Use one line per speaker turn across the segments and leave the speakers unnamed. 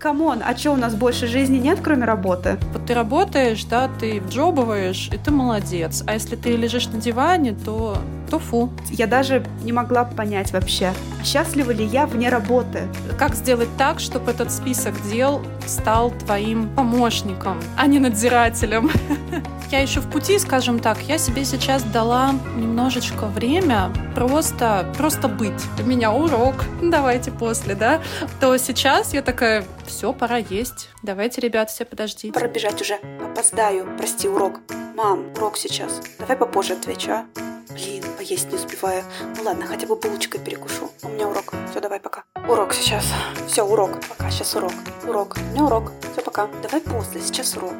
Come on, а что у нас больше жизни нет, кроме работы?
Вот ты работаешь, да, ты вджобываешь, и ты молодец. А если ты лежишь на диване, то, то фу.
Я даже не могла понять вообще, счастлива ли я вне работы.
Как сделать так, чтобы этот список дел стал твоим помощником, а не надзирателем? Я еще в пути, скажем так, я себе сейчас дала немножечко время просто, просто быть. У меня урок, давайте после, да? То сейчас я такая, все, пора есть. Давайте, ребят, все подождите.
Пора бежать уже. Опоздаю. Прости, урок. Мам, урок сейчас. Давай попозже отвечу, а? Блин, поесть не успеваю. Ну ладно, хотя бы булочкой перекушу. У меня урок. Все, давай, пока. Урок сейчас. Все, урок. Пока, сейчас урок. Урок. У меня урок. Все, пока. Давай после, сейчас урок.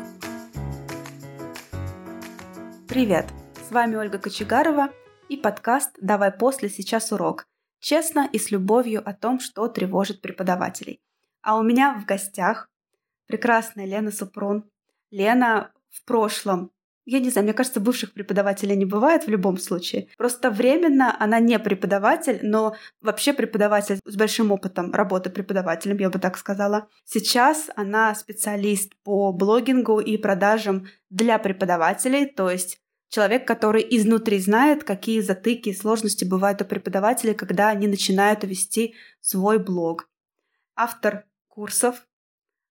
Привет! С вами Ольга Кочегарова и подкаст «Давай после, сейчас урок». Честно и с любовью о том, что тревожит преподавателей. А у меня в гостях прекрасная Лена Супрун. Лена в прошлом я не знаю, мне кажется, бывших преподавателей не бывает в любом случае. Просто временно она не преподаватель, но вообще преподаватель с большим опытом работы преподавателем, я бы так сказала. Сейчас она специалист по блогингу и продажам для преподавателей, то есть человек, который изнутри знает, какие затыки и сложности бывают у преподавателей, когда они начинают вести свой блог. Автор курсов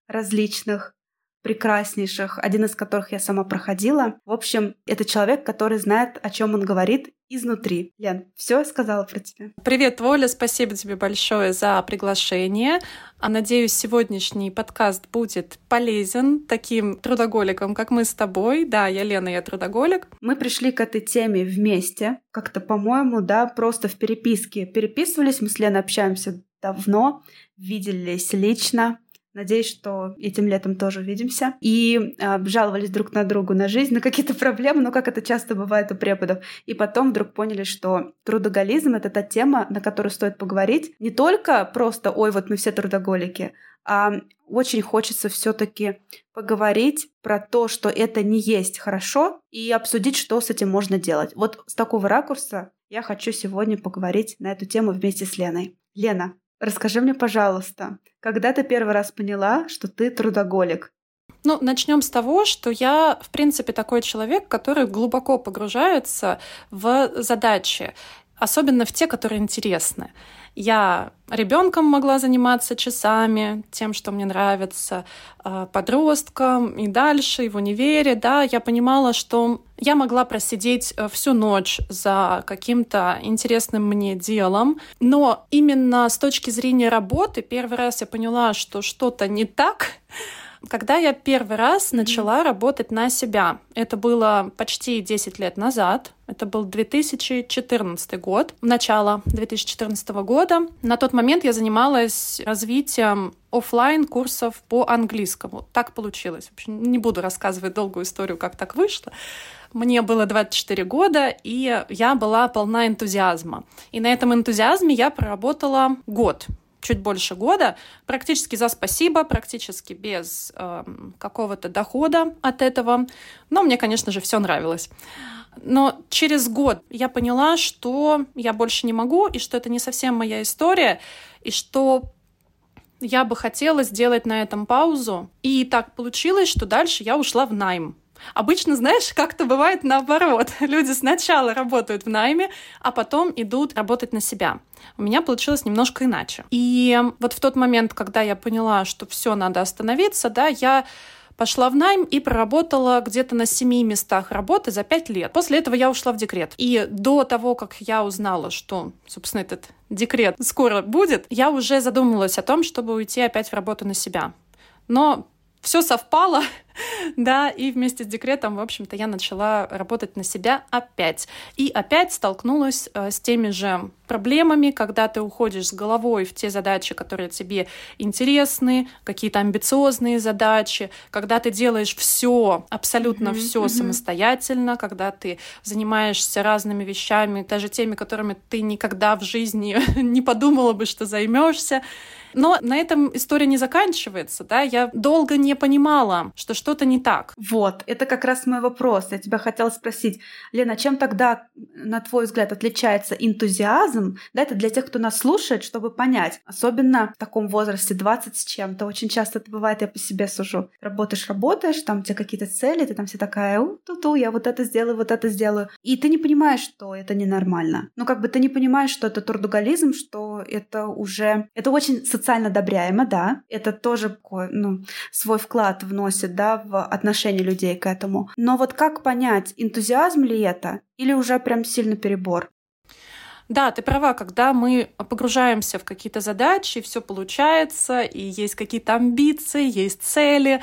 различных, прекраснейших, один из которых я сама проходила. В общем, это человек, который знает, о чем он говорит изнутри. Лен, все сказала про тебя.
Привет, Воля, спасибо тебе большое за приглашение. А надеюсь, сегодняшний подкаст будет полезен таким трудоголикам, как мы с тобой. Да, я Лена, я трудоголик.
Мы пришли к этой теме вместе, как-то, по-моему, да, просто в переписке. Переписывались, мы с Леной общаемся давно, виделись лично, Надеюсь, что этим летом тоже увидимся. И э, жаловались друг на другу на жизнь, на какие-то проблемы, ну как это часто бывает у преподов. И потом вдруг поняли, что трудоголизм — это та тема, на которую стоит поговорить. Не только просто «Ой, вот мы все трудоголики», а очень хочется все таки поговорить про то, что это не есть хорошо, и обсудить, что с этим можно делать. Вот с такого ракурса я хочу сегодня поговорить на эту тему вместе с Леной. Лена, Расскажи мне, пожалуйста, когда ты первый раз поняла, что ты трудоголик?
Ну, начнем с того, что я, в принципе, такой человек, который глубоко погружается в задачи, особенно в те, которые интересны. Я ребенком могла заниматься часами тем, что мне нравится, а, подростком и дальше, и в универе, да, я понимала, что я могла просидеть э, всю ночь за каким-то интересным мне делом, но именно с точки зрения работы первый раз я поняла, что что-то не так, когда я первый раз начала работать на себя, это было почти 10 лет назад, это был 2014 год, начало 2014 года. На тот момент я занималась развитием офлайн курсов по английскому. Так получилось. В общем, не буду рассказывать долгую историю, как так вышло. Мне было 24 года, и я была полна энтузиазма. И на этом энтузиазме я проработала год чуть больше года, практически за спасибо, практически без э, какого-то дохода от этого. Но мне, конечно же, все нравилось. Но через год я поняла, что я больше не могу, и что это не совсем моя история, и что я бы хотела сделать на этом паузу. И так получилось, что дальше я ушла в найм. Обычно, знаешь, как-то бывает наоборот. Люди сначала работают в найме, а потом идут работать на себя. У меня получилось немножко иначе. И вот в тот момент, когда я поняла, что все надо остановиться, да, я пошла в найм и проработала где-то на семи местах работы за пять лет. После этого я ушла в декрет. И до того, как я узнала, что, собственно, этот декрет скоро будет, я уже задумывалась о том, чтобы уйти опять в работу на себя. Но все совпало, да, и вместе с декретом, в общем-то, я начала работать на себя опять. И опять столкнулась э, с теми же проблемами, когда ты уходишь с головой в те задачи, которые тебе интересны, какие-то амбициозные задачи, когда ты делаешь все, абсолютно mm-hmm, все mm-hmm. самостоятельно, когда ты занимаешься разными вещами, даже теми, которыми ты никогда в жизни не подумала бы, что займешься. Но на этом история не заканчивается, да, я долго не понимала, что что-то не так.
Вот, это как раз мой вопрос. Я тебя хотела спросить, Лена, чем тогда, на твой взгляд, отличается энтузиазм? Да, это для тех, кто нас слушает, чтобы понять. Особенно в таком возрасте, 20 с чем-то. Очень часто это бывает, я по себе сужу. Работаешь, работаешь, там у тебя какие-то цели, ты там все такая, у ту ту я вот это сделаю, вот это сделаю. И ты не понимаешь, что это ненормально. Ну, как бы ты не понимаешь, что это трудоголизм, что это уже... Это очень социально одобряемо, да. Это тоже ну, свой вклад вносит, да, в отношение людей к этому. Но вот как понять, энтузиазм ли это или уже прям сильно перебор?
Да, ты права, когда мы погружаемся в какие-то задачи, все получается, и есть какие-то амбиции, есть цели,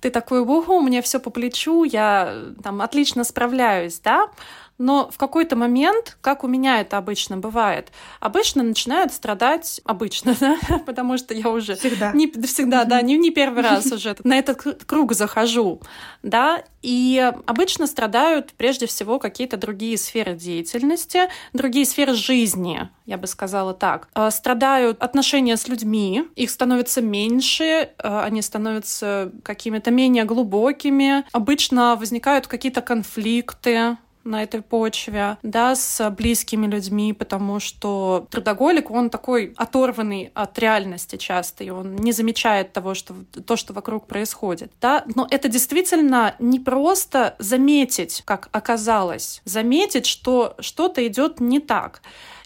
ты такой, угу, мне все по плечу, я там отлично справляюсь, да, но в какой-то момент, как у меня это обычно бывает, обычно начинают страдать, обычно, да, потому что я уже
всегда,
не, всегда да, не, не первый раз уже на этот круг захожу, да, и обычно страдают прежде всего какие-то другие сферы деятельности, другие сферы жизни, я бы сказала так. Э, страдают отношения с людьми, их становится меньше, э, они становятся какими-то менее глубокими. Обычно возникают какие-то конфликты, на этой почве, да, с близкими людьми, потому что трудоголик, он такой оторванный от реальности часто, и он не замечает того, что, то, что вокруг происходит, да, но это действительно не просто заметить, как оказалось, заметить, что что-то идет не так.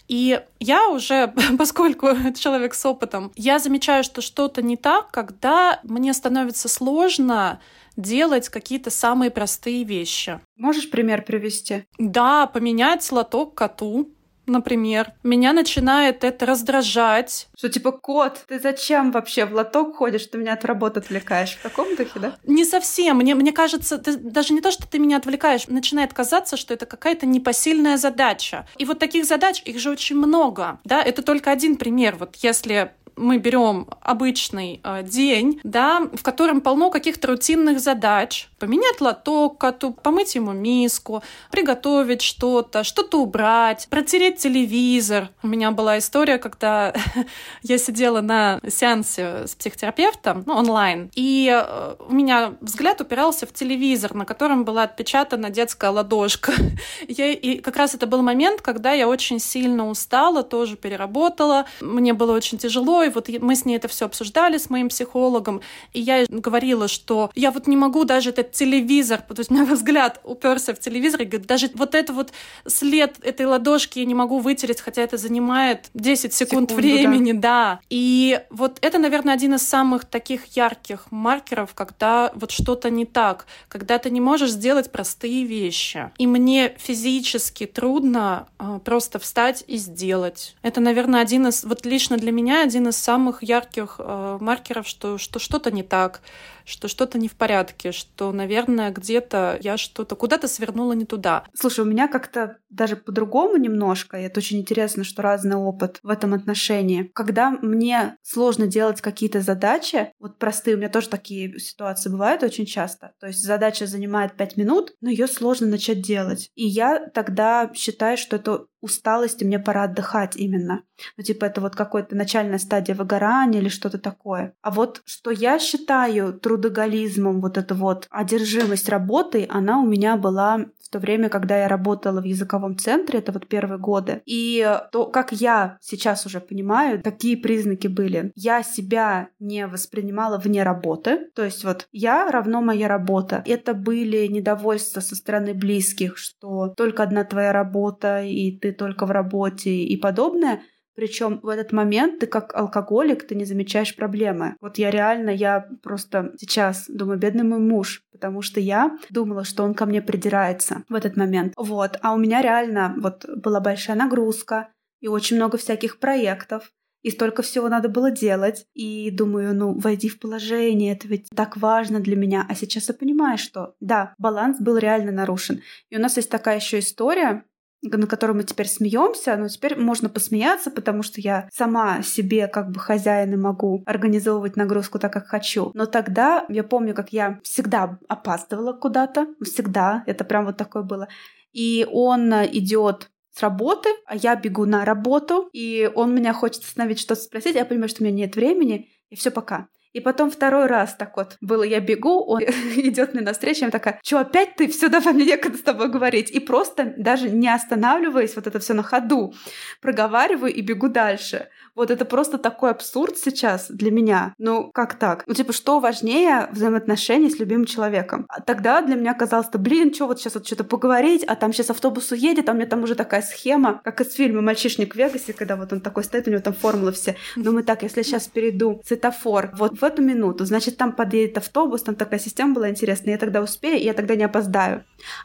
И я уже, поскольку человек с опытом, я замечаю, что что-то не так, когда мне становится сложно делать какие-то самые простые вещи.
Можешь пример привести?
Да, поменять лоток коту, например. Меня начинает это раздражать.
Что типа, кот, ты зачем вообще в лоток ходишь, ты меня от работы отвлекаешь? В таком духе, да?
Не совсем. Мне, мне кажется, ты, даже не то, что ты меня отвлекаешь, начинает казаться, что это какая-то непосильная задача. И вот таких задач, их же очень много. Да, это только один пример. Вот если мы берем обычный э, день, да, в котором полно каких-то рутинных задач. Поменять лоток коту, помыть ему миску, приготовить что-то, что-то убрать, протереть телевизор. У меня была история, когда я сидела на сеансе с психотерапевтом, ну, онлайн, и э, у меня взгляд упирался в телевизор, на котором была отпечатана детская ладошка. я, и как раз это был момент, когда я очень сильно устала, тоже переработала, мне было очень тяжело, и вот мы с ней это все обсуждали с моим психологом, и я говорила, что я вот не могу даже этот телевизор, то есть у меня взгляд уперся в телевизор, и говорит, даже вот это вот след этой ладошки я не могу вытереть, хотя это занимает 10 секунд Секунду, времени, да. да. И вот это, наверное, один из самых таких ярких маркеров, когда вот что-то не так, когда ты не можешь сделать простые вещи. И мне физически трудно э, просто встать и сделать. Это, наверное, один из, вот лично для меня один из из самых ярких э, маркеров, что, что что-то не так, что что-то не в порядке, что, наверное, где-то я что-то куда-то свернула не туда.
Слушай, у меня как-то даже по-другому немножко, и это очень интересно, что разный опыт в этом отношении. Когда мне сложно делать какие-то задачи, вот простые, у меня тоже такие ситуации бывают очень часто. То есть задача занимает пять минут, но ее сложно начать делать. И я тогда считаю, что это усталость, и мне пора отдыхать именно. Ну, типа, это вот какая-то начальная стадия выгорания или что-то такое. А вот что я считаю трудоголизмом, вот эта вот одержимость работой, она у меня была в то время, когда я работала в языковом центре, это вот первые годы. И то, как я сейчас уже понимаю, какие признаки были. Я себя не воспринимала вне работы, то есть вот я равно моя работа. Это были недовольства со стороны близких, что только одна твоя работа, и ты только в работе и подобное. Причем в этот момент ты как алкоголик, ты не замечаешь проблемы. Вот я реально, я просто сейчас думаю, бедный мой муж, потому что я думала, что он ко мне придирается в этот момент. Вот. А у меня реально вот была большая нагрузка и очень много всяких проектов. И столько всего надо было делать. И думаю, ну, войди в положение, это ведь так важно для меня. А сейчас я понимаю, что да, баланс был реально нарушен. И у нас есть такая еще история, на котором мы теперь смеемся, но теперь можно посмеяться, потому что я сама себе как бы хозяин и могу организовывать нагрузку так, как хочу. Но тогда я помню, как я всегда опаздывала куда-то, всегда, это прям вот такое было. И он идет с работы, а я бегу на работу, и он меня хочет остановить, что-то спросить, я понимаю, что у меня нет времени, и все пока. И потом второй раз так вот было, я бегу, он идет мне навстречу, я такая, что опять ты, все, давай мне некогда с тобой говорить. И просто даже не останавливаясь, вот это все на ходу, проговариваю и бегу дальше. Вот это просто такой абсурд сейчас для меня. Ну, как так? Ну, типа, что важнее взаимоотношений с любимым человеком? А тогда для меня казалось, что, блин, что вот сейчас вот что-то поговорить, а там сейчас автобус уедет, а у меня там уже такая схема, как из фильма «Мальчишник в Вегасе», когда вот он такой стоит, у него там формулы все. Ну, мы так, если сейчас перейду светофор вот в эту минуту, значит, там подъедет автобус, там такая система была интересная, я тогда успею, я тогда не опоздаю.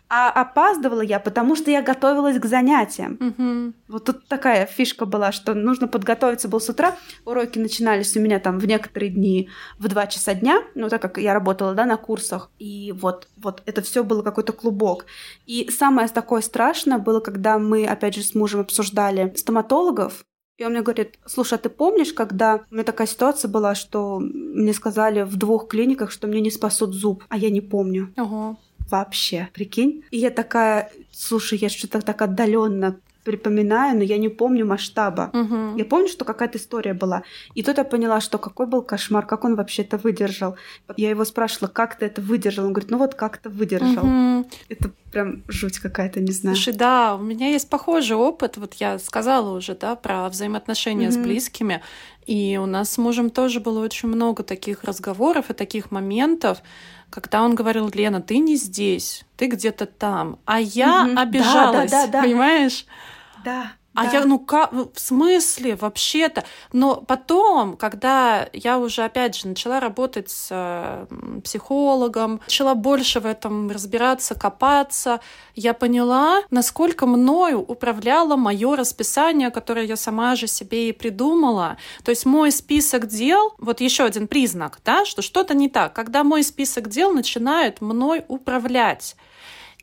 А опаздывала я, потому что я готовилась к занятиям.
Угу.
Вот тут такая фишка была, что нужно подготовиться готовиться был с утра. Уроки начинались у меня там в некоторые дни в 2 часа дня, ну, так как я работала, да, на курсах. И вот, вот это все было какой-то клубок. И самое такое страшное было, когда мы, опять же, с мужем обсуждали стоматологов, и он мне говорит, слушай, а ты помнишь, когда у меня такая ситуация была, что мне сказали в двух клиниках, что мне не спасут зуб, а я не помню.
Ого.
Вообще, прикинь. И я такая, слушай, я что-то так отдаленно припоминаю, но я не помню масштаба.
Угу.
Я помню, что какая-то история была. И тут я поняла, что какой был кошмар, как он вообще это выдержал. Я его спрашивала, как ты это выдержал? Он говорит, ну вот как-то выдержал.
Угу.
Это прям жуть какая-то, не знаю.
Слушай, да, у меня есть похожий опыт. Вот я сказала уже, да, про взаимоотношения угу. с близкими. И у нас с мужем тоже было очень много таких разговоров и таких моментов, когда он говорил, Лена, ты не здесь, ты где-то там, а я угу. обижалась, да, да, да, да. понимаешь?
Да.
А да. я, ну как, в смысле, вообще-то? Но потом, когда я уже, опять же, начала работать с э, психологом, начала больше в этом разбираться, копаться, я поняла, насколько мною управляло мое расписание, которое я сама же себе и придумала. То есть мой список дел, вот еще один признак, да, что что-то не так, когда мой список дел начинает мной управлять.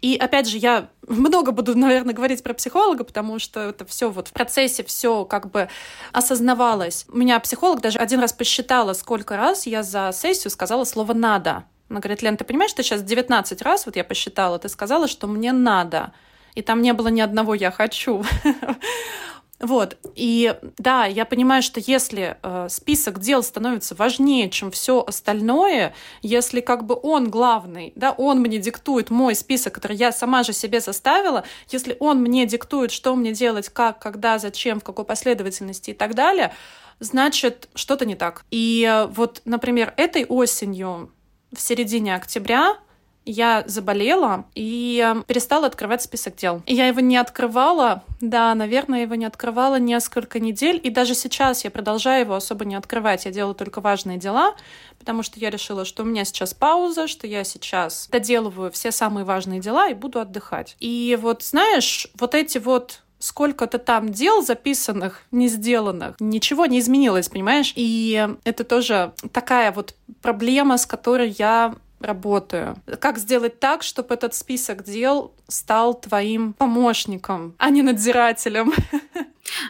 И опять же, я много буду, наверное, говорить про психолога, потому что это все вот в процессе все как бы осознавалось. У меня психолог даже один раз посчитала, сколько раз я за сессию сказала слово «надо». Она говорит, Лен, ты понимаешь, что сейчас 19 раз, вот я посчитала, ты сказала, что мне надо. И там не было ни одного «я хочу». Вот. И да, я понимаю, что если э, список дел становится важнее, чем все остальное, если как бы он главный, да, он мне диктует мой список, который я сама же себе составила, если он мне диктует, что мне делать, как, когда, зачем, в какой последовательности и так далее, значит, что-то не так. И э, вот, например, этой осенью, в середине октября, я заболела и эм, перестала открывать список дел. Я его не открывала, да, наверное, его не открывала несколько недель, и даже сейчас я продолжаю его особо не открывать. Я делаю только важные дела, потому что я решила, что у меня сейчас пауза, что я сейчас доделываю все самые важные дела и буду отдыхать. И вот, знаешь, вот эти вот сколько-то там дел записанных, не сделанных, ничего не изменилось, понимаешь? И это тоже такая вот проблема, с которой я работаю. Как сделать так, чтобы этот список дел стал твоим помощником, а не надзирателем?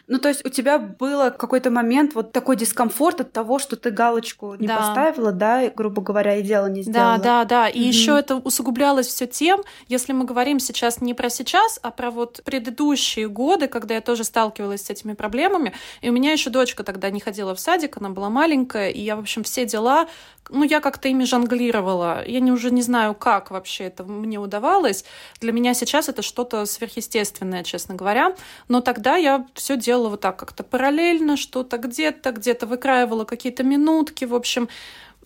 Ну, то есть у тебя было какой-то момент вот такой дискомфорт от того, что ты галочку не да. поставила, да, грубо говоря, и дело не сделала.
Да, да, да. И угу. еще это усугублялось все тем, если мы говорим сейчас не про сейчас, а про вот предыдущие годы, когда я тоже сталкивалась с этими проблемами. И у меня еще дочка тогда не ходила в садик, она была маленькая, и я, в общем, все дела, ну, я как-то ими жонглировала. Я не, уже не знаю, как вообще это мне удавалось. Для меня сейчас это что-то сверхъестественное, честно говоря. Но тогда я все делала вот так как-то параллельно, что-то где-то, где-то выкраивала какие-то минутки, в общем,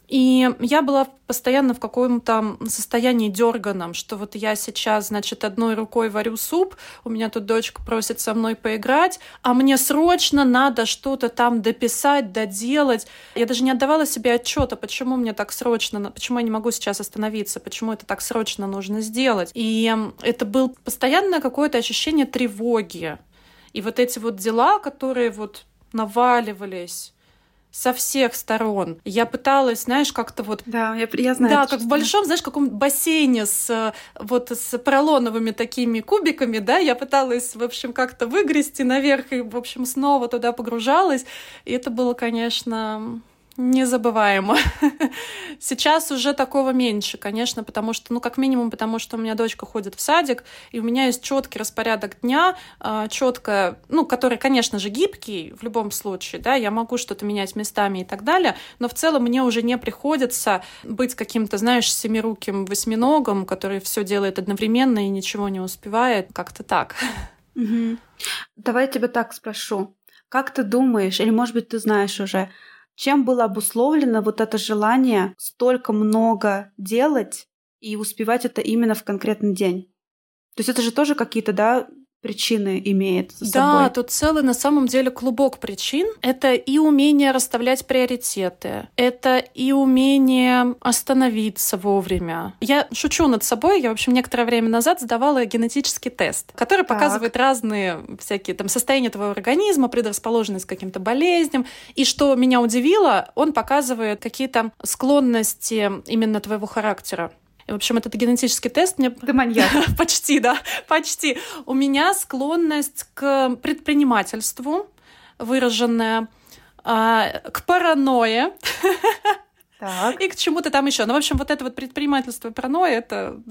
и я была постоянно в каком-то состоянии дерганом, что вот я сейчас, значит, одной рукой варю суп, у меня тут дочка просит со мной поиграть, а мне срочно надо что-то там дописать, доделать. Я даже не отдавала себе отчета, почему мне так срочно, почему я не могу сейчас остановиться, почему это так срочно нужно сделать. И это было постоянное какое-то ощущение тревоги. И вот эти вот дела, которые вот наваливались, со всех сторон. Я пыталась, знаешь, как-то вот...
Да, я, я знаю.
Да, как в большом, знаешь, каком бассейне с вот с поролоновыми такими кубиками, да, я пыталась, в общем, как-то выгрести наверх и, в общем, снова туда погружалась. И это было, конечно, незабываемо. Сейчас уже такого меньше, конечно, потому что, ну, как минимум, потому что у меня дочка ходит в садик, и у меня есть четкий распорядок дня, а, четко, ну, который, конечно же, гибкий в любом случае, да, я могу что-то менять местами и так далее, но в целом мне уже не приходится быть каким-то, знаешь, семируким восьминогом, который все делает одновременно и ничего не успевает, как-то так.
Давай я тебя так спрошу. Как ты думаешь, или, может быть, ты знаешь уже, чем было обусловлено вот это желание столько много делать и успевать это именно в конкретный день? То есть это же тоже какие-то, да, причины имеет за
да,
собой.
тут целый на самом деле клубок причин. Это и умение расставлять приоритеты, это и умение остановиться вовремя. Я шучу над собой. Я, в общем, некоторое время назад сдавала генетический тест, который так. показывает разные всякие там состояния твоего организма, предрасположенность к каким-то болезням. И что меня удивило, он показывает какие-то склонности именно твоего характера. В общем, этот генетический тест мне...
Ты маньяк.
почти, да, почти. У меня склонность к предпринимательству выраженная, а, к паранойе.
Так.
И к чему-то там еще. Ну, в общем, вот это вот предпринимательство и паранойя, это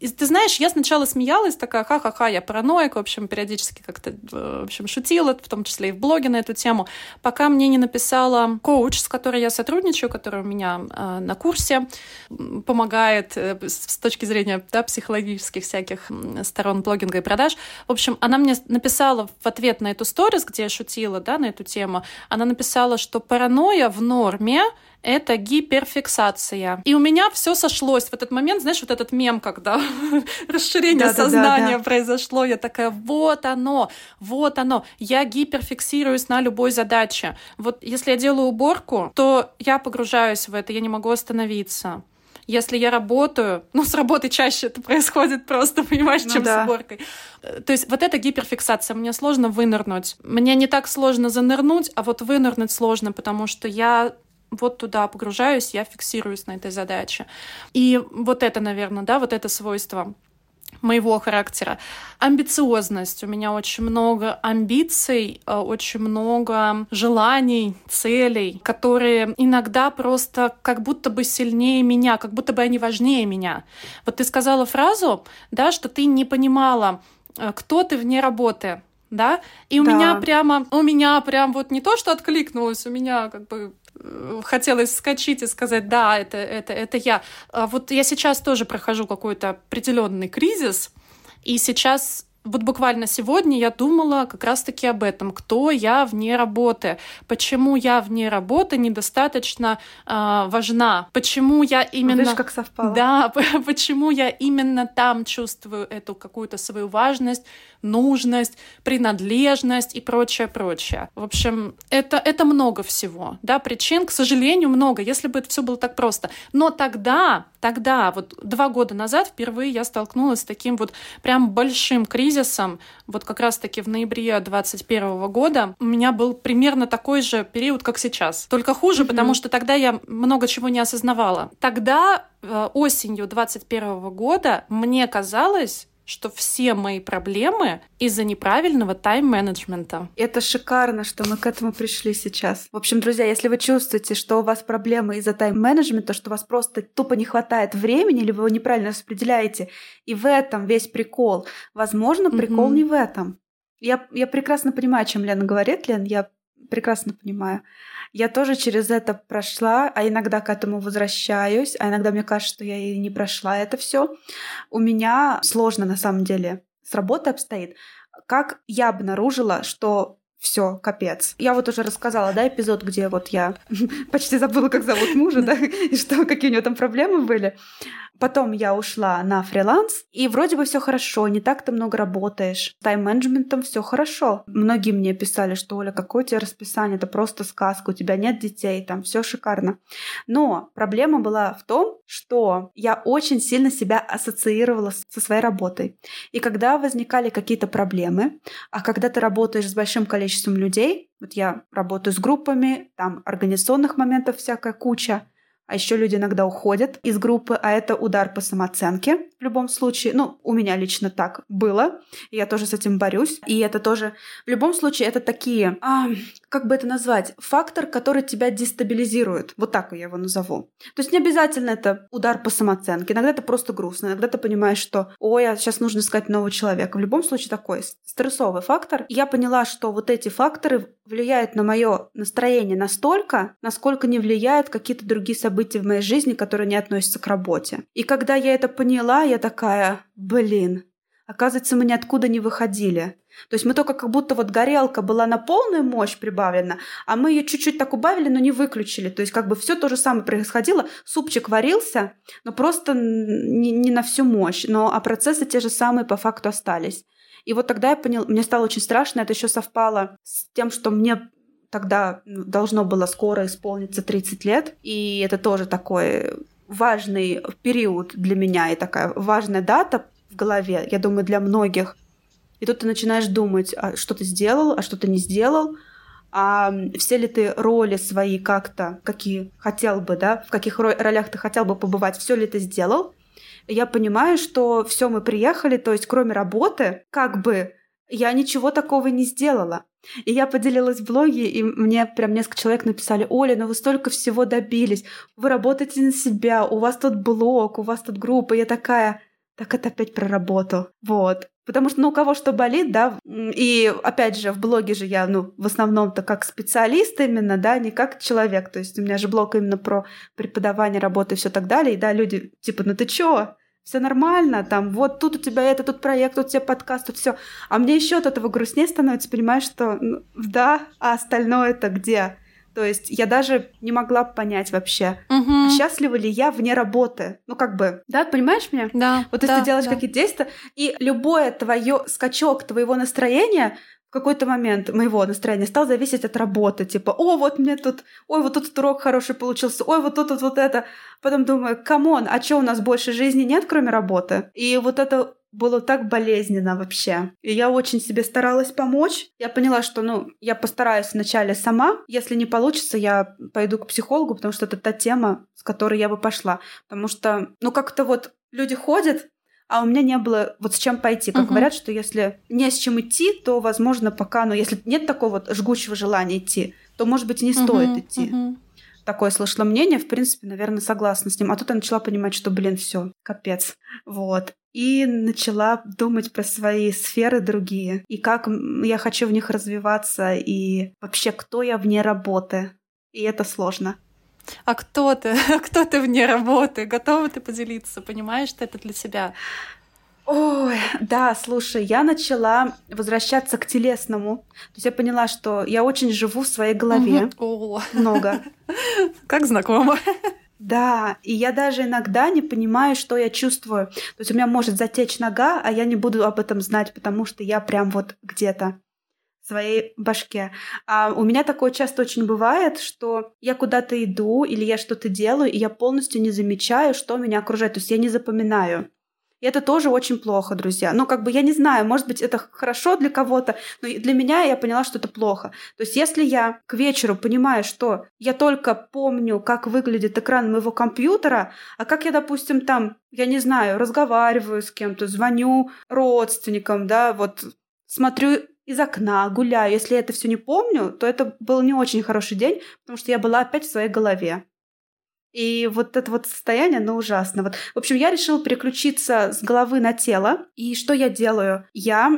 и ты знаешь, я сначала смеялась, такая, ха-ха-ха, я параноик, в общем, периодически как-то, в общем, шутила, в том числе и в блоге на эту тему, пока мне не написала коуч, с которой я сотрудничаю, который у меня э, на курсе, помогает э, с точки зрения да, психологических всяких сторон блогинга и продаж. В общем, она мне написала в ответ на эту сторис, где я шутила, да, на эту тему, она написала, что паранойя в норме, это гиперфиксация. И у меня все сошлось в этот момент, знаешь, вот этот мем, когда расширение да, сознания да, да, произошло, я такая, вот оно, вот оно, я гиперфиксируюсь на любой задаче. Вот если я делаю уборку, то я погружаюсь в это, я не могу остановиться. Если я работаю, ну, с работы чаще это происходит просто, понимаешь, ну, чем да. с уборкой. То есть вот эта гиперфиксация, мне сложно вынырнуть. Мне не так сложно занырнуть, а вот вынырнуть сложно, потому что я вот туда погружаюсь, я фиксируюсь на этой задаче. И вот это, наверное, да, вот это свойство моего характера. Амбициозность. У меня очень много амбиций, э, очень много желаний, целей, которые иногда просто как будто бы сильнее меня, как будто бы они важнее меня. Вот ты сказала фразу, да, что ты не понимала, э, кто ты вне работы да, и у да. меня прямо, у меня прям вот не то, что откликнулось, у меня как бы хотелось скачить и сказать, да, это, это, это я. А вот я сейчас тоже прохожу какой-то определенный кризис, и сейчас вот буквально сегодня я думала как раз-таки об этом, кто я вне работы, почему я вне работы недостаточно э, важна, почему я именно...
Видишь, как совпало.
Да, почему я именно там чувствую эту какую-то свою важность, нужность, принадлежность и прочее, прочее. В общем, это, это много всего, да, причин, к сожалению, много, если бы это все было так просто. Но тогда, тогда, вот два года назад впервые я столкнулась с таким вот прям большим кризисом, вот как раз-таки в ноябре 2021 года у меня был примерно такой же период, как сейчас. Только хуже, mm-hmm. потому что тогда я много чего не осознавала. Тогда э, осенью 2021 года мне казалось, что все мои проблемы из-за неправильного тайм-менеджмента.
Это шикарно, что мы к этому пришли сейчас. В общем, друзья, если вы чувствуете, что у вас проблемы из-за тайм-менеджмента, что у вас просто тупо не хватает времени, или вы его неправильно распределяете, и в этом весь прикол. Возможно, прикол mm-hmm. не в этом. Я, я прекрасно понимаю, о чем Лена говорит, Лен, я прекрасно понимаю. Я тоже через это прошла, а иногда к этому возвращаюсь, а иногда мне кажется, что я и не прошла это все. У меня сложно на самом деле с работой обстоит. Как я обнаружила, что все, капец. Я вот уже рассказала, да, эпизод, где вот я почти забыла, как зовут мужа, да, и что, какие у него там проблемы были. Потом я ушла на фриланс, и вроде бы все хорошо, не так ты много работаешь. С тайм-менеджментом все хорошо. Многие мне писали, что Оля, какое у тебя расписание, это просто сказка, у тебя нет детей, там все шикарно. Но проблема была в том, что я очень сильно себя ассоциировала со своей работой. И когда возникали какие-то проблемы, а когда ты работаешь с большим количеством людей, вот я работаю с группами, там организационных моментов всякая куча, а еще люди иногда уходят из группы, а это удар по самооценке в любом случае. Ну, у меня лично так было. И я тоже с этим борюсь. И это тоже... В любом случае, это такие... А, как бы это назвать, фактор, который тебя дестабилизирует. Вот так я его назову. То есть не обязательно это удар по самооценке. Иногда это просто грустно. Иногда ты понимаешь, что, ой, а сейчас нужно искать нового человека. В любом случае такой стрессовый фактор. Я поняла, что вот эти факторы влияют на мое настроение настолько, насколько не влияют какие-то другие события в моей жизни, которые не относятся к работе. И когда я это поняла, я такая, блин, оказывается, мы ниоткуда не выходили. То есть мы только как будто вот горелка была на полную мощь прибавлена, а мы ее чуть-чуть так убавили, но не выключили. То есть как бы все то же самое происходило. Супчик варился, но просто не, не на всю мощь. Но а процессы те же самые по факту остались. И вот тогда я поняла, мне стало очень страшно, это еще совпало с тем, что мне тогда ну, должно было скоро исполниться 30 лет, и это тоже такой важный период для меня и такая важная дата в голове, я думаю, для многих. И тут ты начинаешь думать, а что ты сделал, а что ты не сделал, а все ли ты роли свои как-то, какие хотел бы, да, в каких ролях ты хотел бы побывать, все ли ты сделал. Я понимаю, что все мы приехали, то есть кроме работы, как бы я ничего такого не сделала. И я поделилась в блоге, и мне прям несколько человек написали, Оля, ну вы столько всего добились, вы работаете на себя, у вас тут блог, у вас тут группа. Я такая, так это опять про работу. Вот. Потому что, ну, у кого что болит, да, и опять же, в блоге же я, ну, в основном-то как специалист именно, да, не как человек. То есть у меня же блог именно про преподавание, работу и все так далее. И да, люди типа, ну ты чё? Все нормально, там, вот тут у тебя это, тут проект, тут у тебя подкаст, тут все. А мне еще от этого грустнее становится, понимаешь, что ну, да, а остальное это где? То есть я даже не могла понять вообще, угу. счастлива ли я вне работы. Ну, как бы, да, понимаешь меня?
Да.
Вот
если
ты делаешь да. какие-то действия, и любое твое скачок твоего настроения в какой-то момент моего настроения стал зависеть от работы. Типа, о, вот мне тут, ой, вот тут урок хороший получился, ой, вот тут вот, вот это. Потом думаю, come on, а что у нас больше жизни нет, кроме работы? И вот это было так болезненно вообще. И я очень себе старалась помочь. Я поняла, что, ну, я постараюсь вначале сама. Если не получится, я пойду к психологу, потому что это та тема, с которой я бы пошла. Потому что, ну, как-то вот люди ходят, а у меня не было вот с чем пойти. Как uh-huh. говорят, что если не с чем идти, то, возможно, пока, ну, если нет такого вот жгучего желания идти, то, может быть, не uh-huh. стоит идти. Uh-huh такое слышала мнение, в принципе, наверное, согласна с ним. А тут я начала понимать, что, блин, все, капец. Вот. И начала думать про свои сферы другие. И как я хочу в них развиваться. И вообще, кто я вне работы. И это сложно.
А кто ты? Кто ты вне работы? Готова ты поделиться? Понимаешь ты это для себя?
Ой, да, слушай, я начала возвращаться к телесному. То есть я поняла, что я очень живу в своей голове.
О.
Много.
Как знакомо.
Да, и я даже иногда не понимаю, что я чувствую. То есть у меня может затечь нога, а я не буду об этом знать, потому что я прям вот где-то в своей башке. А у меня такое часто очень бывает, что я куда-то иду или я что-то делаю, и я полностью не замечаю, что меня окружает. То есть я не запоминаю. И это тоже очень плохо, друзья. Ну, как бы я не знаю, может быть, это хорошо для кого-то, но для меня я поняла, что это плохо. То есть, если я к вечеру понимаю, что я только помню, как выглядит экран моего компьютера, а как я, допустим, там, я не знаю, разговариваю с кем-то, звоню родственникам, да, вот смотрю из окна, гуляю. Если я это все не помню, то это был не очень хороший день, потому что я была опять в своей голове. И вот это вот состояние, оно ужасно. Вот, в общем, я решила переключиться с головы на тело. И что я делаю? Я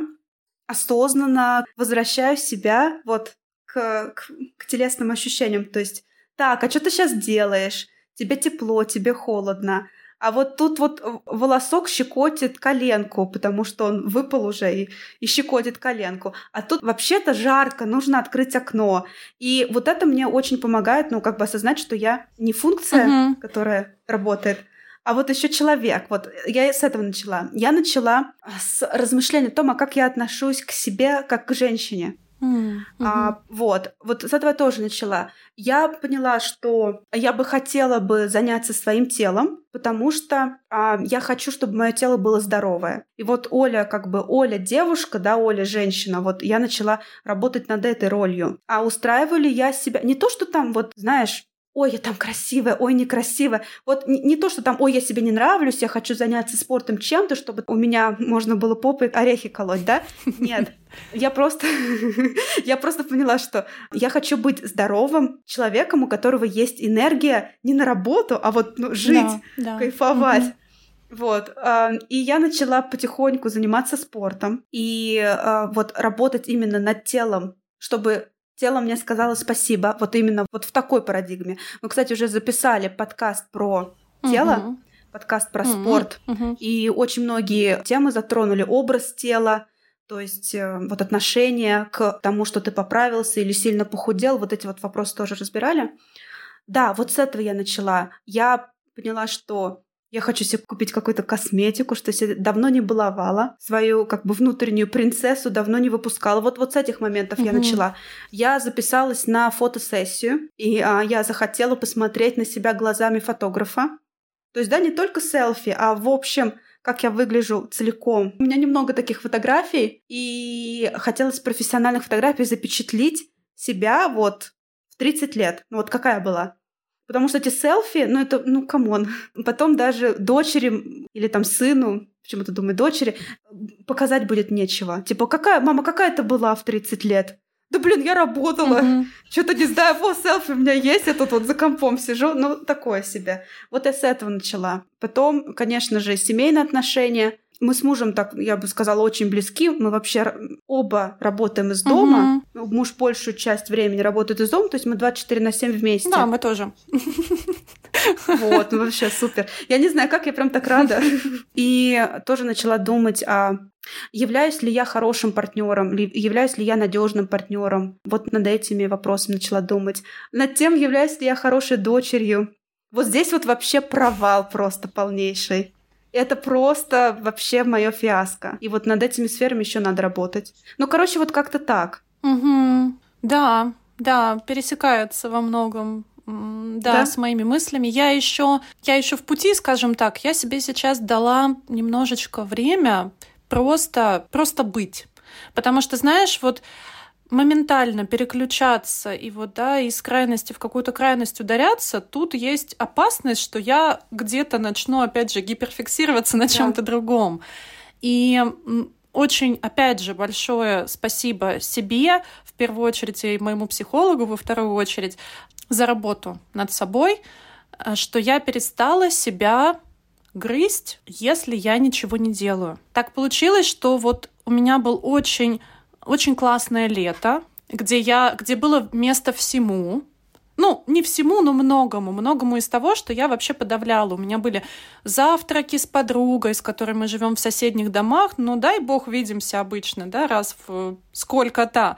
осознанно возвращаю себя вот к, к, к телесным ощущениям. То есть, так, а что ты сейчас делаешь? Тебе тепло, тебе холодно. А вот тут вот волосок щекотит коленку, потому что он выпал уже и, и щекотит коленку. А тут вообще-то жарко, нужно открыть окно. И вот это мне очень помогает, ну, как бы осознать, что я не функция, uh-huh. которая работает, а вот еще человек. Вот я с этого начала. Я начала с размышления о том, а как я отношусь к себе как к женщине.
Mm-hmm.
А, вот, вот с этого тоже начала. Я поняла, что я бы хотела бы заняться своим телом, потому что а, я хочу, чтобы мое тело было здоровое. И вот Оля, как бы Оля девушка, да, Оля женщина, вот я начала работать над этой ролью. А устраиваю ли я себя? Не то, что там, вот, знаешь, ой, я там красивая, ой, некрасивая. Вот не, не то, что там, ой, я себе не нравлюсь, я хочу заняться спортом чем-то, чтобы у меня можно было попой орехи колоть, да? Нет. Я просто, я просто поняла, что я хочу быть здоровым человеком, у которого есть энергия не на работу, а вот ну, жить, да, да. кайфовать. Угу. Вот. И я начала потихоньку заниматься спортом и а, вот работать именно над телом, чтобы тело мне сказало спасибо. Вот именно вот в такой парадигме. Мы, кстати, уже записали подкаст про тело, угу. подкаст про угу. спорт. Угу. И очень многие темы затронули образ тела, то есть э, вот отношение к тому, что ты поправился или сильно похудел, вот эти вот вопросы тоже разбирали. Да, вот с этого я начала. Я поняла, что я хочу себе купить какую-то косметику, что я давно не баловала. Свою как бы внутреннюю принцессу давно не выпускала. Вот, вот с этих моментов угу. я начала. Я записалась на фотосессию, и а, я захотела посмотреть на себя глазами фотографа. То есть, да, не только селфи, а в общем, как я выгляжу целиком. У меня немного таких фотографий, и хотелось профессиональных фотографий запечатлить себя вот в 30 лет. Ну вот какая была. Потому что эти селфи, ну это, ну come on. Потом даже дочери или там сыну, почему-то думаю, дочери, показать будет нечего. Типа, какая, мама, какая ты была в 30 лет? Да блин, я работала. Mm-hmm. Что-то не знаю, вот селфи у меня есть, я тут вот за компом сижу. Ну, такое себе. Вот я с этого начала. Потом, конечно же, семейные отношения. Мы с мужем, так я бы сказала, очень близки. Мы вообще оба работаем из дома. Угу. Муж большую часть времени работает из дома, то есть мы 24 на 7 вместе.
Да, мы тоже.
Вот, ну вообще супер. Я не знаю, как я прям так рада. И тоже начала думать, а являюсь ли я хорошим партнером, являюсь ли я надежным партнером. Вот над этими вопросами начала думать. Над тем, являюсь ли я хорошей дочерью. Вот здесь вот вообще провал просто полнейший. Это просто вообще мое фиаско. И вот над этими сферами еще надо работать. Ну, короче, вот как-то так.
Угу. Да, да, пересекается во многом. Да, да, с моими мыслями. Я еще, я еще в пути, скажем так. Я себе сейчас дала немножечко время просто, просто быть. Потому что, знаешь, вот моментально переключаться и вот, да, из крайности в какую-то крайность ударяться, тут есть опасность, что я где-то начну, опять же, гиперфиксироваться на чем-то да. другом. И очень, опять же, большое спасибо себе, в первую очередь, и моему психологу, во вторую очередь, за работу над собой, э, что я перестала себя грызть, если я ничего не делаю. Так получилось, что вот у меня был очень очень классное лето, где я, где было место всему, ну, не всему, но многому. Многому из того, что я вообще подавляла. У меня были завтраки с подругой, с которой мы живем в соседних домах. Ну, дай бог, видимся обычно, да, раз в сколько-то.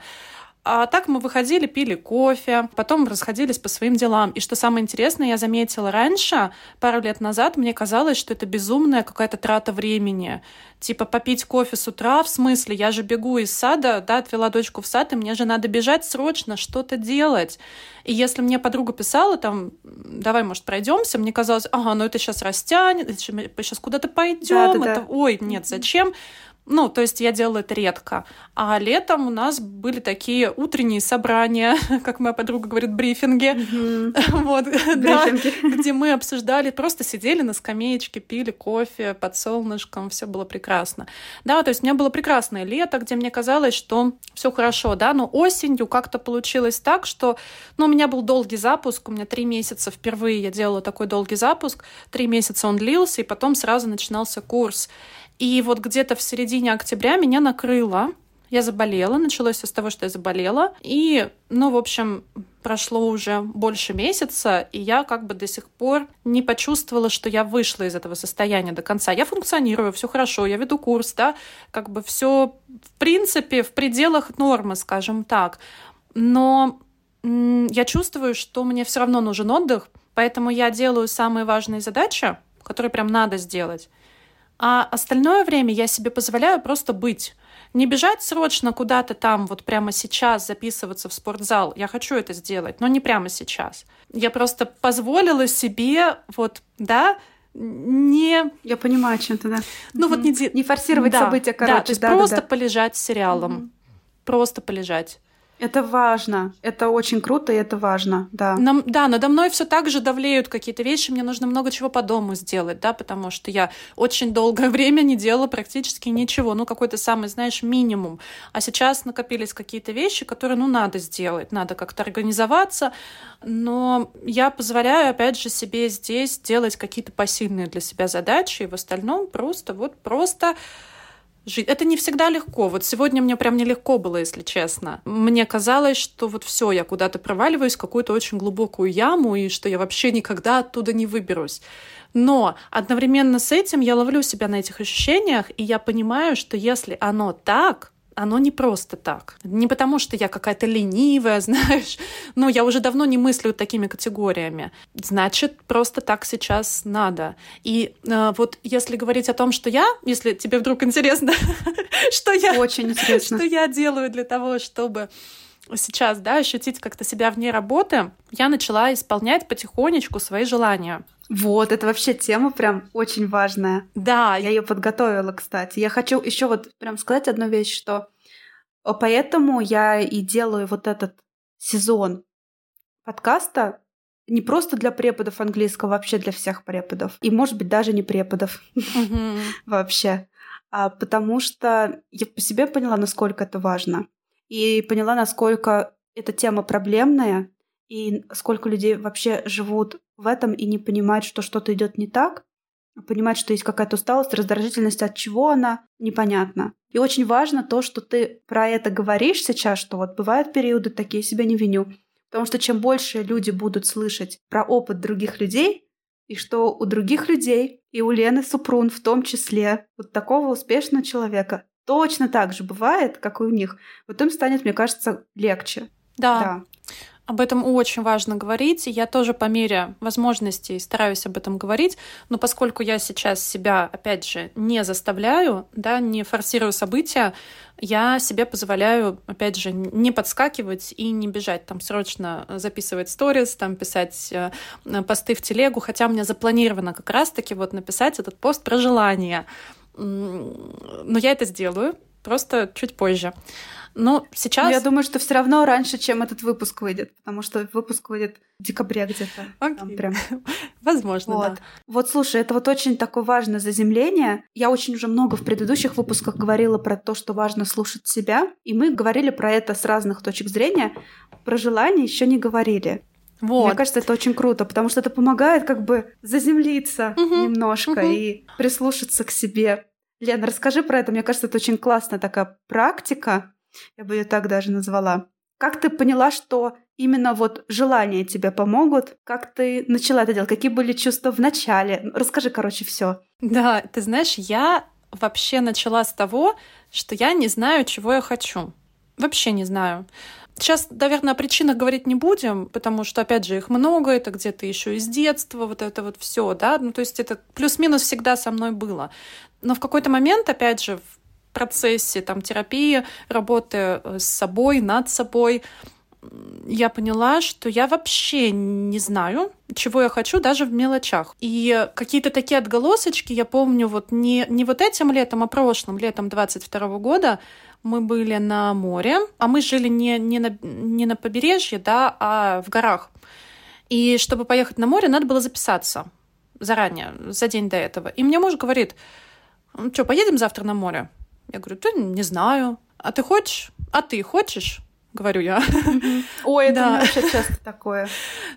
А так мы выходили, пили кофе, потом расходились по своим делам. И что самое интересное, я заметила раньше, пару лет назад, мне казалось, что это безумная какая-то трата времени. Типа попить кофе с утра, в смысле, я же бегу из сада, да, отвела дочку в сад, и мне же надо бежать срочно, что-то делать. И если мне подруга писала, там, давай, может, пройдемся, мне казалось, ага, ну это сейчас растянет, сейчас куда-то пойдем, да, да, это, да. ой, нет, зачем? Ну, то есть я делала это редко. А летом у нас были такие утренние собрания, как моя подруга говорит, брифинги. Вот, да, где мы обсуждали, просто сидели на скамеечке, пили кофе под солнышком, все было прекрасно. Да, то есть у меня было прекрасное лето, где мне казалось, что все хорошо, да, но осенью как-то получилось так, что, ну, у меня был долгий запуск, у меня три месяца впервые я делала такой долгий запуск, три месяца он длился, и потом сразу начинался курс. И вот где-то в середине октября меня накрыло. Я заболела, началось все с того, что я заболела. И, ну, в общем, прошло уже больше месяца, и я как бы до сих пор не почувствовала, что я вышла из этого состояния до конца. Я функционирую, все хорошо, я веду курс, да, как бы все в принципе в пределах нормы, скажем так. Но я чувствую, что мне все равно нужен отдых, поэтому я делаю самые важные задачи, которые прям надо сделать. А остальное время я себе позволяю просто быть. Не бежать срочно куда-то там, вот прямо сейчас записываться в спортзал. Я хочу это сделать, но не прямо сейчас. Я просто позволила себе, вот, да, не...
Я понимаю, чем ты, да.
Ну mm-hmm. вот не...
Не форсировать да, события, короче.
Да, то есть да, просто да, да. полежать с сериалом. Mm-hmm. Просто полежать.
Это важно. Это очень круто, и это важно, да.
Нам, да, надо мной все так же давлеют какие-то вещи. Мне нужно много чего по дому сделать, да, потому что я очень долгое время не делала практически ничего. Ну, какой-то самый, знаешь, минимум. А сейчас накопились какие-то вещи, которые, ну, надо сделать. Надо как-то организоваться. Но я позволяю, опять же, себе здесь делать какие-то пассивные для себя задачи. И в остальном просто, вот просто жить. Это не всегда легко. Вот сегодня мне прям нелегко было, если честно. Мне казалось, что вот все, я куда-то проваливаюсь в какую-то очень глубокую яму, и что я вообще никогда оттуда не выберусь. Но одновременно с этим я ловлю себя на этих ощущениях, и я понимаю, что если оно так, оно не просто так. Не потому, что я какая-то ленивая, знаешь, но я уже давно не мыслю такими категориями. Значит, просто так сейчас надо. И э, вот если говорить о том, что я, если тебе вдруг интересно, что я,
Очень интересно.
что я делаю для того, чтобы сейчас, да, ощутить как-то себя вне работы, я начала исполнять потихонечку свои желания.
Вот, это вообще тема прям очень важная.
Да,
Я ее подготовила, кстати. Я хочу еще вот прям сказать одну вещь, что э, поэтому я и делаю вот этот сезон подкаста не просто для преподов английского, вообще для всех преподов. И, может быть, даже не преподов вообще. А, потому что я по себе поняла, насколько это важно. И поняла, насколько эта тема проблемная, и сколько людей вообще живут в этом и не понимают, что что-то идет не так, а понимать, что есть какая-то усталость, раздражительность, от чего она, непонятно. И очень важно то, что ты про это говоришь сейчас, что вот бывают периоды такие, себя не виню. Потому что чем больше люди будут слышать про опыт других людей, и что у других людей, и у Лены Супрун в том числе, вот такого успешного человека, точно так же бывает, как и у них, вот им станет, мне кажется, легче.
Да.
Да.
Об этом очень важно говорить. Я тоже по мере возможностей стараюсь об этом говорить. Но поскольку я сейчас себя, опять же, не заставляю, да, не форсирую события, я себе позволяю, опять же, не подскакивать и не бежать, там срочно записывать сторис, там писать э, посты в телегу, хотя у меня запланировано как раз-таки вот написать этот пост про желание. Но я это сделаю, просто чуть позже. Но сейчас...
Но я думаю, что все равно раньше, чем этот выпуск выйдет, потому что выпуск выйдет в декабре где-то. Там
Окей.
прям.
Возможно,
Вот.
да.
Вот слушай, это вот очень такое важное заземление. Я очень уже много в предыдущих выпусках говорила про то, что важно слушать себя. И мы говорили про это с разных точек зрения. Про желание еще не говорили.
Вот.
Мне кажется, это очень круто, потому что это помогает как бы заземлиться
Мгм,
немножко
мгм.
и прислушаться к себе. Лена, расскажи про это. Мне кажется, это очень классная такая практика. Я бы ее так даже назвала. Как ты поняла, что именно вот желания тебе помогут? Как ты начала это делать? Какие были чувства в начале? Расскажи, короче, все.
Да, ты знаешь, я вообще начала с того, что я не знаю, чего я хочу. Вообще не знаю. Сейчас, наверное, о причинах говорить не будем, потому что, опять же, их много, это где-то еще из детства, вот это вот все, да, ну то есть это плюс-минус всегда со мной было. Но в какой-то момент, опять же, в процессе там терапии, работы э, с собой, над собой, я поняла, что я вообще не знаю, чего я хочу даже в мелочах. И какие-то такие отголосочки, я помню, вот не, не вот этим летом, а прошлым летом 22 года мы были на море, а мы жили не, не, на, не на побережье, да, а в горах. И чтобы поехать на море, надо было записаться заранее, за день до этого. И мне муж говорит, что, поедем завтра на море? Я говорю, да не знаю. А ты хочешь? А ты хочешь? Говорю я.
Ой, это
Да.
вообще часто такое.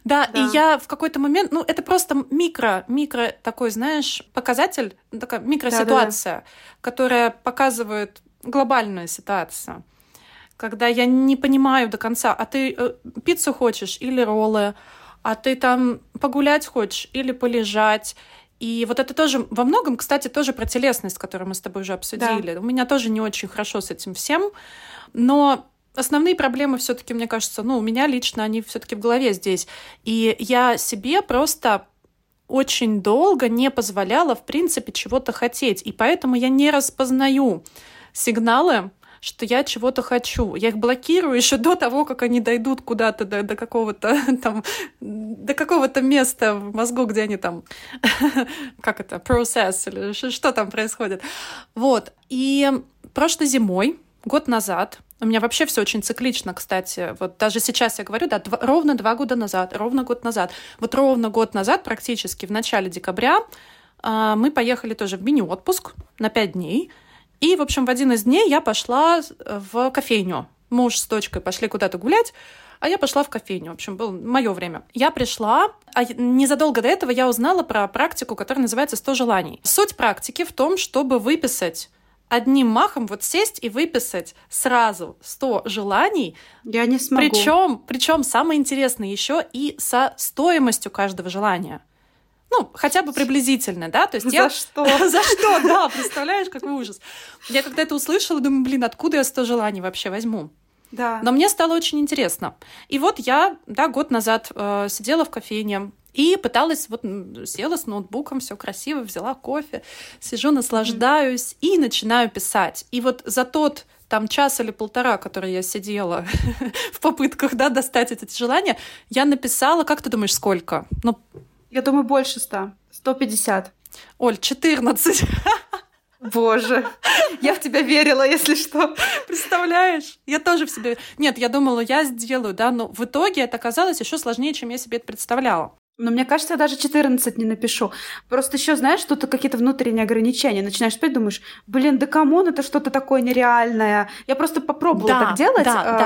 Да,
Да.
и я в какой-то момент, ну, это просто микро, микро такой, знаешь, показатель, такая микроситуация, которая показывает глобальную ситуацию. Когда я не понимаю до конца, а ты э, пиццу хочешь или роллы, а ты там погулять хочешь или полежать. И вот это тоже во многом, кстати, тоже про телесность, которую мы с тобой уже обсудили. У меня тоже не очень хорошо с этим всем, но основные проблемы все-таки, мне кажется, ну, у меня лично они все-таки в голове здесь. И я себе просто очень долго не позволяла, в принципе, чего-то хотеть. И поэтому я не распознаю сигналы, что я чего-то хочу. Я их блокирую еще до того, как они дойдут куда-то до, до какого-то там до какого-то места в мозгу, где они там как это process или что там происходит. Вот. И прошлой зимой год назад, у меня вообще все очень циклично, кстати. Вот даже сейчас я говорю, да, два, ровно два года назад, ровно год назад. Вот ровно год назад, практически в начале декабря, э, мы поехали тоже в мини-отпуск на пять дней. И, в общем, в один из дней я пошла в кофейню. Муж с дочкой пошли куда-то гулять, а я пошла в кофейню. В общем, было мое время. Я пришла, а незадолго до этого я узнала про практику, которая называется «100 желаний». Суть практики в том, чтобы выписать одним махом вот сесть и выписать сразу 100 желаний.
Я не смогу.
Причем, причем самое интересное еще и со стоимостью каждого желания. Ну, хотя бы приблизительно, да? То есть
За
я...
что?
За что, да, представляешь, какой ужас. Я когда это услышала, думаю, блин, откуда я 100 желаний вообще возьму?
Да.
Но мне стало очень интересно. И вот я, да, год назад э, сидела в кофейне, и пыталась, вот села с ноутбуком, все красиво, взяла кофе, сижу, наслаждаюсь mm-hmm. и начинаю писать. И вот за тот там час или полтора, который я сидела в попытках, да, достать эти желания, я написала, как ты думаешь, сколько?
Ну, я думаю, больше ста. 150.
Оль, 14.
Боже, я в тебя верила, если что.
Представляешь? Я тоже в себе... Нет, я думала, я сделаю, да, но в итоге это оказалось еще сложнее, чем я себе это представляла.
Но мне кажется, я даже 14 не напишу. Просто еще, знаешь, что-то какие-то внутренние ограничения. Начинаешь спать, думаешь, блин, да come on, это что-то такое нереальное. Я просто попробовала да, так делать.
Да, а...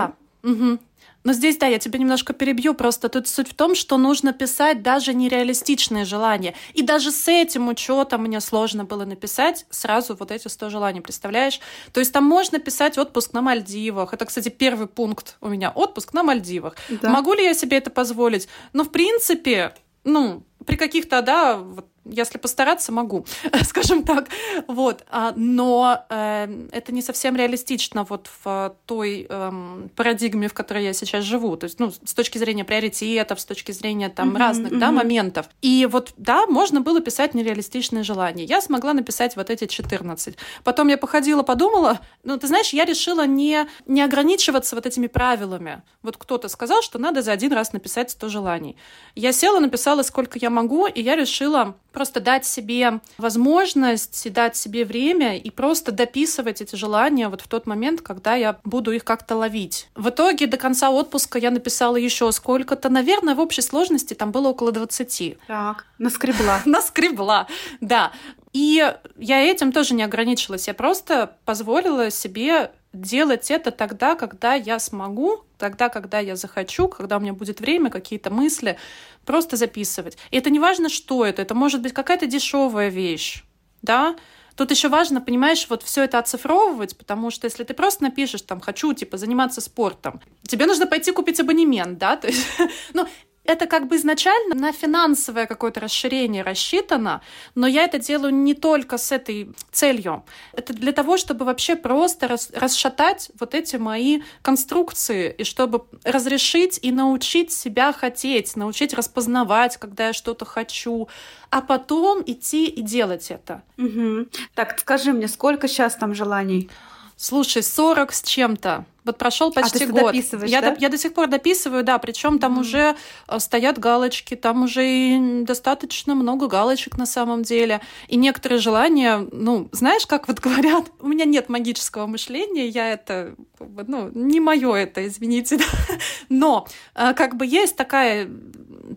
да. Угу. Но здесь, да, я тебя немножко перебью, просто тут суть в том, что нужно писать даже нереалистичные желания. И даже с этим учетом мне сложно было написать сразу вот эти 100 желаний, представляешь? То есть там можно писать отпуск на Мальдивах. Это, кстати, первый пункт у меня. Отпуск на Мальдивах. Да. Могу ли я себе это позволить? Ну, в принципе, ну, при каких-то, да, вот если постараться, могу, скажем так. Вот. А, но э, это не совсем реалистично вот в той э, парадигме, в которой я сейчас живу. То есть, ну, с точки зрения приоритетов, с точки зрения там mm-hmm, разных, mm-hmm. да, моментов. И вот, да, можно было писать нереалистичные желания. Я смогла написать вот эти 14. Потом я походила, подумала, ну, ты знаешь, я решила не, не ограничиваться вот этими правилами. Вот кто-то сказал, что надо за один раз написать 100 желаний. Я села, написала, сколько я могу, и я решила просто дать себе возможность дать себе время и просто дописывать эти желания вот в тот момент, когда я буду их как-то ловить. В итоге до конца отпуска я написала еще сколько-то. Наверное, в общей сложности там было около 20.
Так, наскребла.
наскребла, да. И я этим тоже не ограничилась. Я просто позволила себе делать это тогда, когда я смогу, тогда, когда я захочу, когда у меня будет время, какие-то мысли, просто записывать. И это не важно, что это, это может быть какая-то дешевая вещь, да, Тут еще важно, понимаешь, вот все это оцифровывать, потому что если ты просто напишешь там хочу типа заниматься спортом, тебе нужно пойти купить абонемент, да, то есть, ну это как бы изначально на финансовое какое-то расширение рассчитано, но я это делаю не только с этой целью. Это для того, чтобы вообще просто рас, расшатать вот эти мои конструкции, и чтобы разрешить и научить себя хотеть, научить распознавать, когда я что-то хочу, а потом идти и делать это.
Угу. Так, скажи мне, сколько сейчас там желаний?
Слушай, 40 с чем-то. Вот прошел почти
а, ты
год.
Я,
да? до, я до сих пор дописываю, да, причем там mm-hmm. уже э, стоят галочки, там уже и достаточно много галочек на самом деле. И некоторые желания, ну, знаешь, как вот говорят, у меня нет магического мышления, я это, ну, не мое это, извините. Но э, как бы есть такая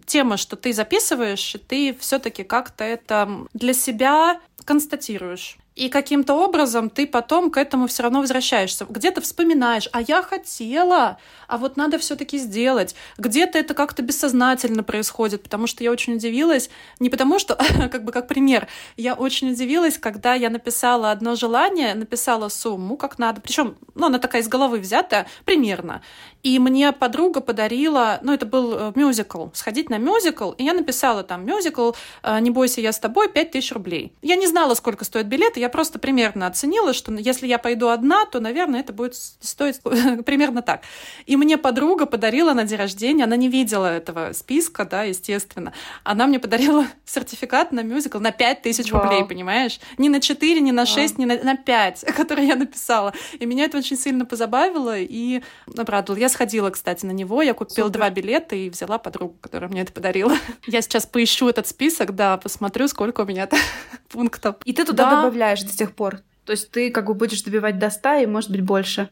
тема, что ты записываешь, и ты все-таки как-то это для себя констатируешь. И каким-то образом ты потом к этому все равно возвращаешься. Где-то вспоминаешь, а я хотела, а вот надо все-таки сделать. Где-то это как-то бессознательно происходит, потому что я очень удивилась, не потому что, как бы как пример, я очень удивилась, когда я написала одно желание, написала сумму, как надо, причем, ну, она такая из головы взята, примерно. И мне подруга подарила, ну, это был э, мюзикл, сходить на мюзикл, и я написала там мюзикл э, «Не бойся, я с тобой» 5000 рублей. Я не знала, сколько стоит билет, я просто примерно оценила, что если я пойду одна, то, наверное, это будет стоить примерно так. И мне подруга подарила на день рождения, она не видела этого списка, да, естественно, она мне подарила сертификат на мюзикл на 5000 рублей, понимаешь? Не на 4, не на 6, не на, на 5, которые я написала. И меня это очень сильно позабавило и обрадовало. Я сходила, кстати, на него. Я купила Супер. два билета и взяла подругу, которая мне это подарила. Я сейчас поищу этот список, да, посмотрю, сколько у меня пунктов.
И ты туда да. добавляешь до сих пор? То есть ты как бы будешь добивать до 100 и, может быть, больше.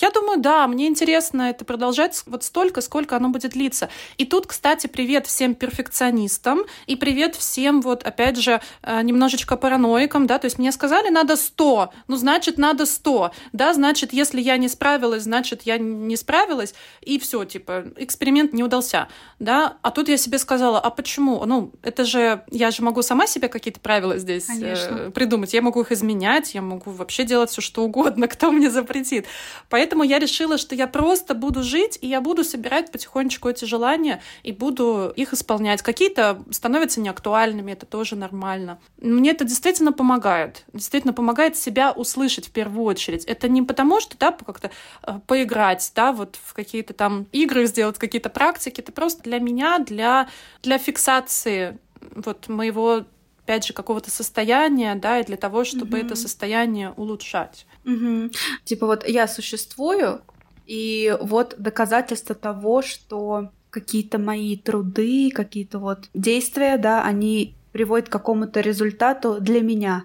Я думаю, да, мне интересно это продолжать вот столько, сколько оно будет длиться. И тут, кстати, привет всем перфекционистам и привет всем вот, опять же, э, немножечко параноикам, да, то есть мне сказали, надо 100, ну, значит, надо 100, да, значит, если я не справилась, значит, я не справилась, и все, типа, эксперимент не удался, да, а тут я себе сказала, а почему? Ну, это же, я же могу сама себе какие-то правила здесь э, придумать, я могу их изменять, я могу вообще делать все что угодно, кто мне запретит. Поэтому Поэтому я решила, что я просто буду жить, и я буду собирать потихонечку эти желания, и буду их исполнять. Какие-то становятся неактуальными, это тоже нормально. Мне это действительно помогает. Действительно помогает себя услышать в первую очередь. Это не потому, что, да, как-то э, поиграть, да, вот в какие-то там игры сделать, какие-то практики. Это просто для меня, для, для фиксации вот моего опять же, какого-то состояния, да, и для того, чтобы mm-hmm. это состояние улучшать.
Угу. Типа вот я существую, и вот доказательство того, что какие-то мои труды, какие-то вот действия, да, они приводят к какому-то результату для меня.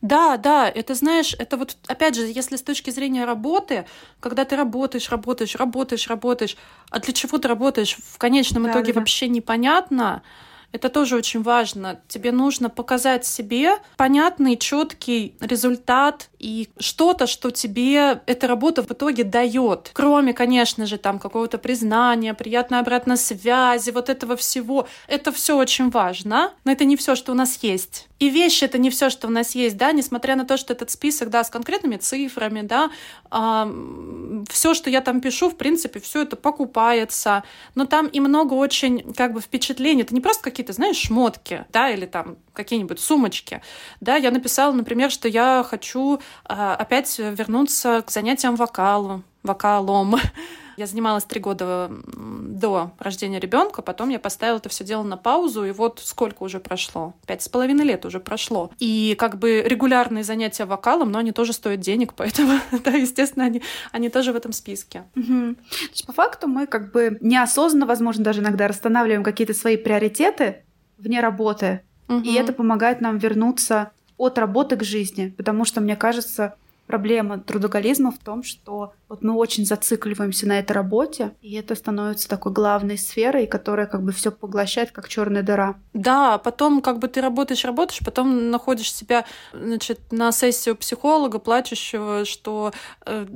Да, да, это знаешь, это вот опять же, если с точки зрения работы, когда ты работаешь, работаешь, работаешь, работаешь, а для чего ты работаешь, в конечном да, итоге да. вообще непонятно. Это тоже очень важно. Тебе нужно показать себе понятный, четкий результат и что-то, что тебе эта работа в итоге дает. Кроме, конечно же, там какого-то признания, приятной обратной связи, вот этого всего. Это все очень важно, но это не все, что у нас есть. И вещи это не все, что у нас есть, да, несмотря на то, что этот список, да, с конкретными цифрами, да, э, все, что я там пишу, в принципе, все это покупается, но там и много очень, как бы, впечатлений. Это не просто какие-то, знаешь, шмотки, да, или там какие-нибудь сумочки, да, я написала, например, что я хочу э, опять вернуться к занятиям вокалу, вокалом, Я занималась три года до рождения ребенка, потом я поставила это все дело на паузу, и вот сколько уже прошло? Пять с половиной лет уже прошло. И как бы регулярные занятия вокалом, но они тоже стоят денег, поэтому, да, естественно, они, они тоже в этом списке.
Угу. То есть, по факту мы как бы неосознанно, возможно, даже иногда расстанавливаем какие-то свои приоритеты вне работы, угу. и это помогает нам вернуться от работы к жизни, потому что, мне кажется, проблема трудоголизма в том, что вот мы очень зацикливаемся на этой работе, и это становится такой главной сферой, которая как бы все поглощает, как черная дыра.
Да, потом как бы ты работаешь, работаешь, потом находишь себя, значит, на сессию психолога, плачущего, что э,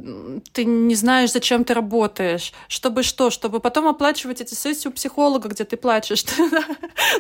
ты не знаешь, зачем ты работаешь, чтобы что, чтобы потом оплачивать эти сессии у психолога, где ты плачешь.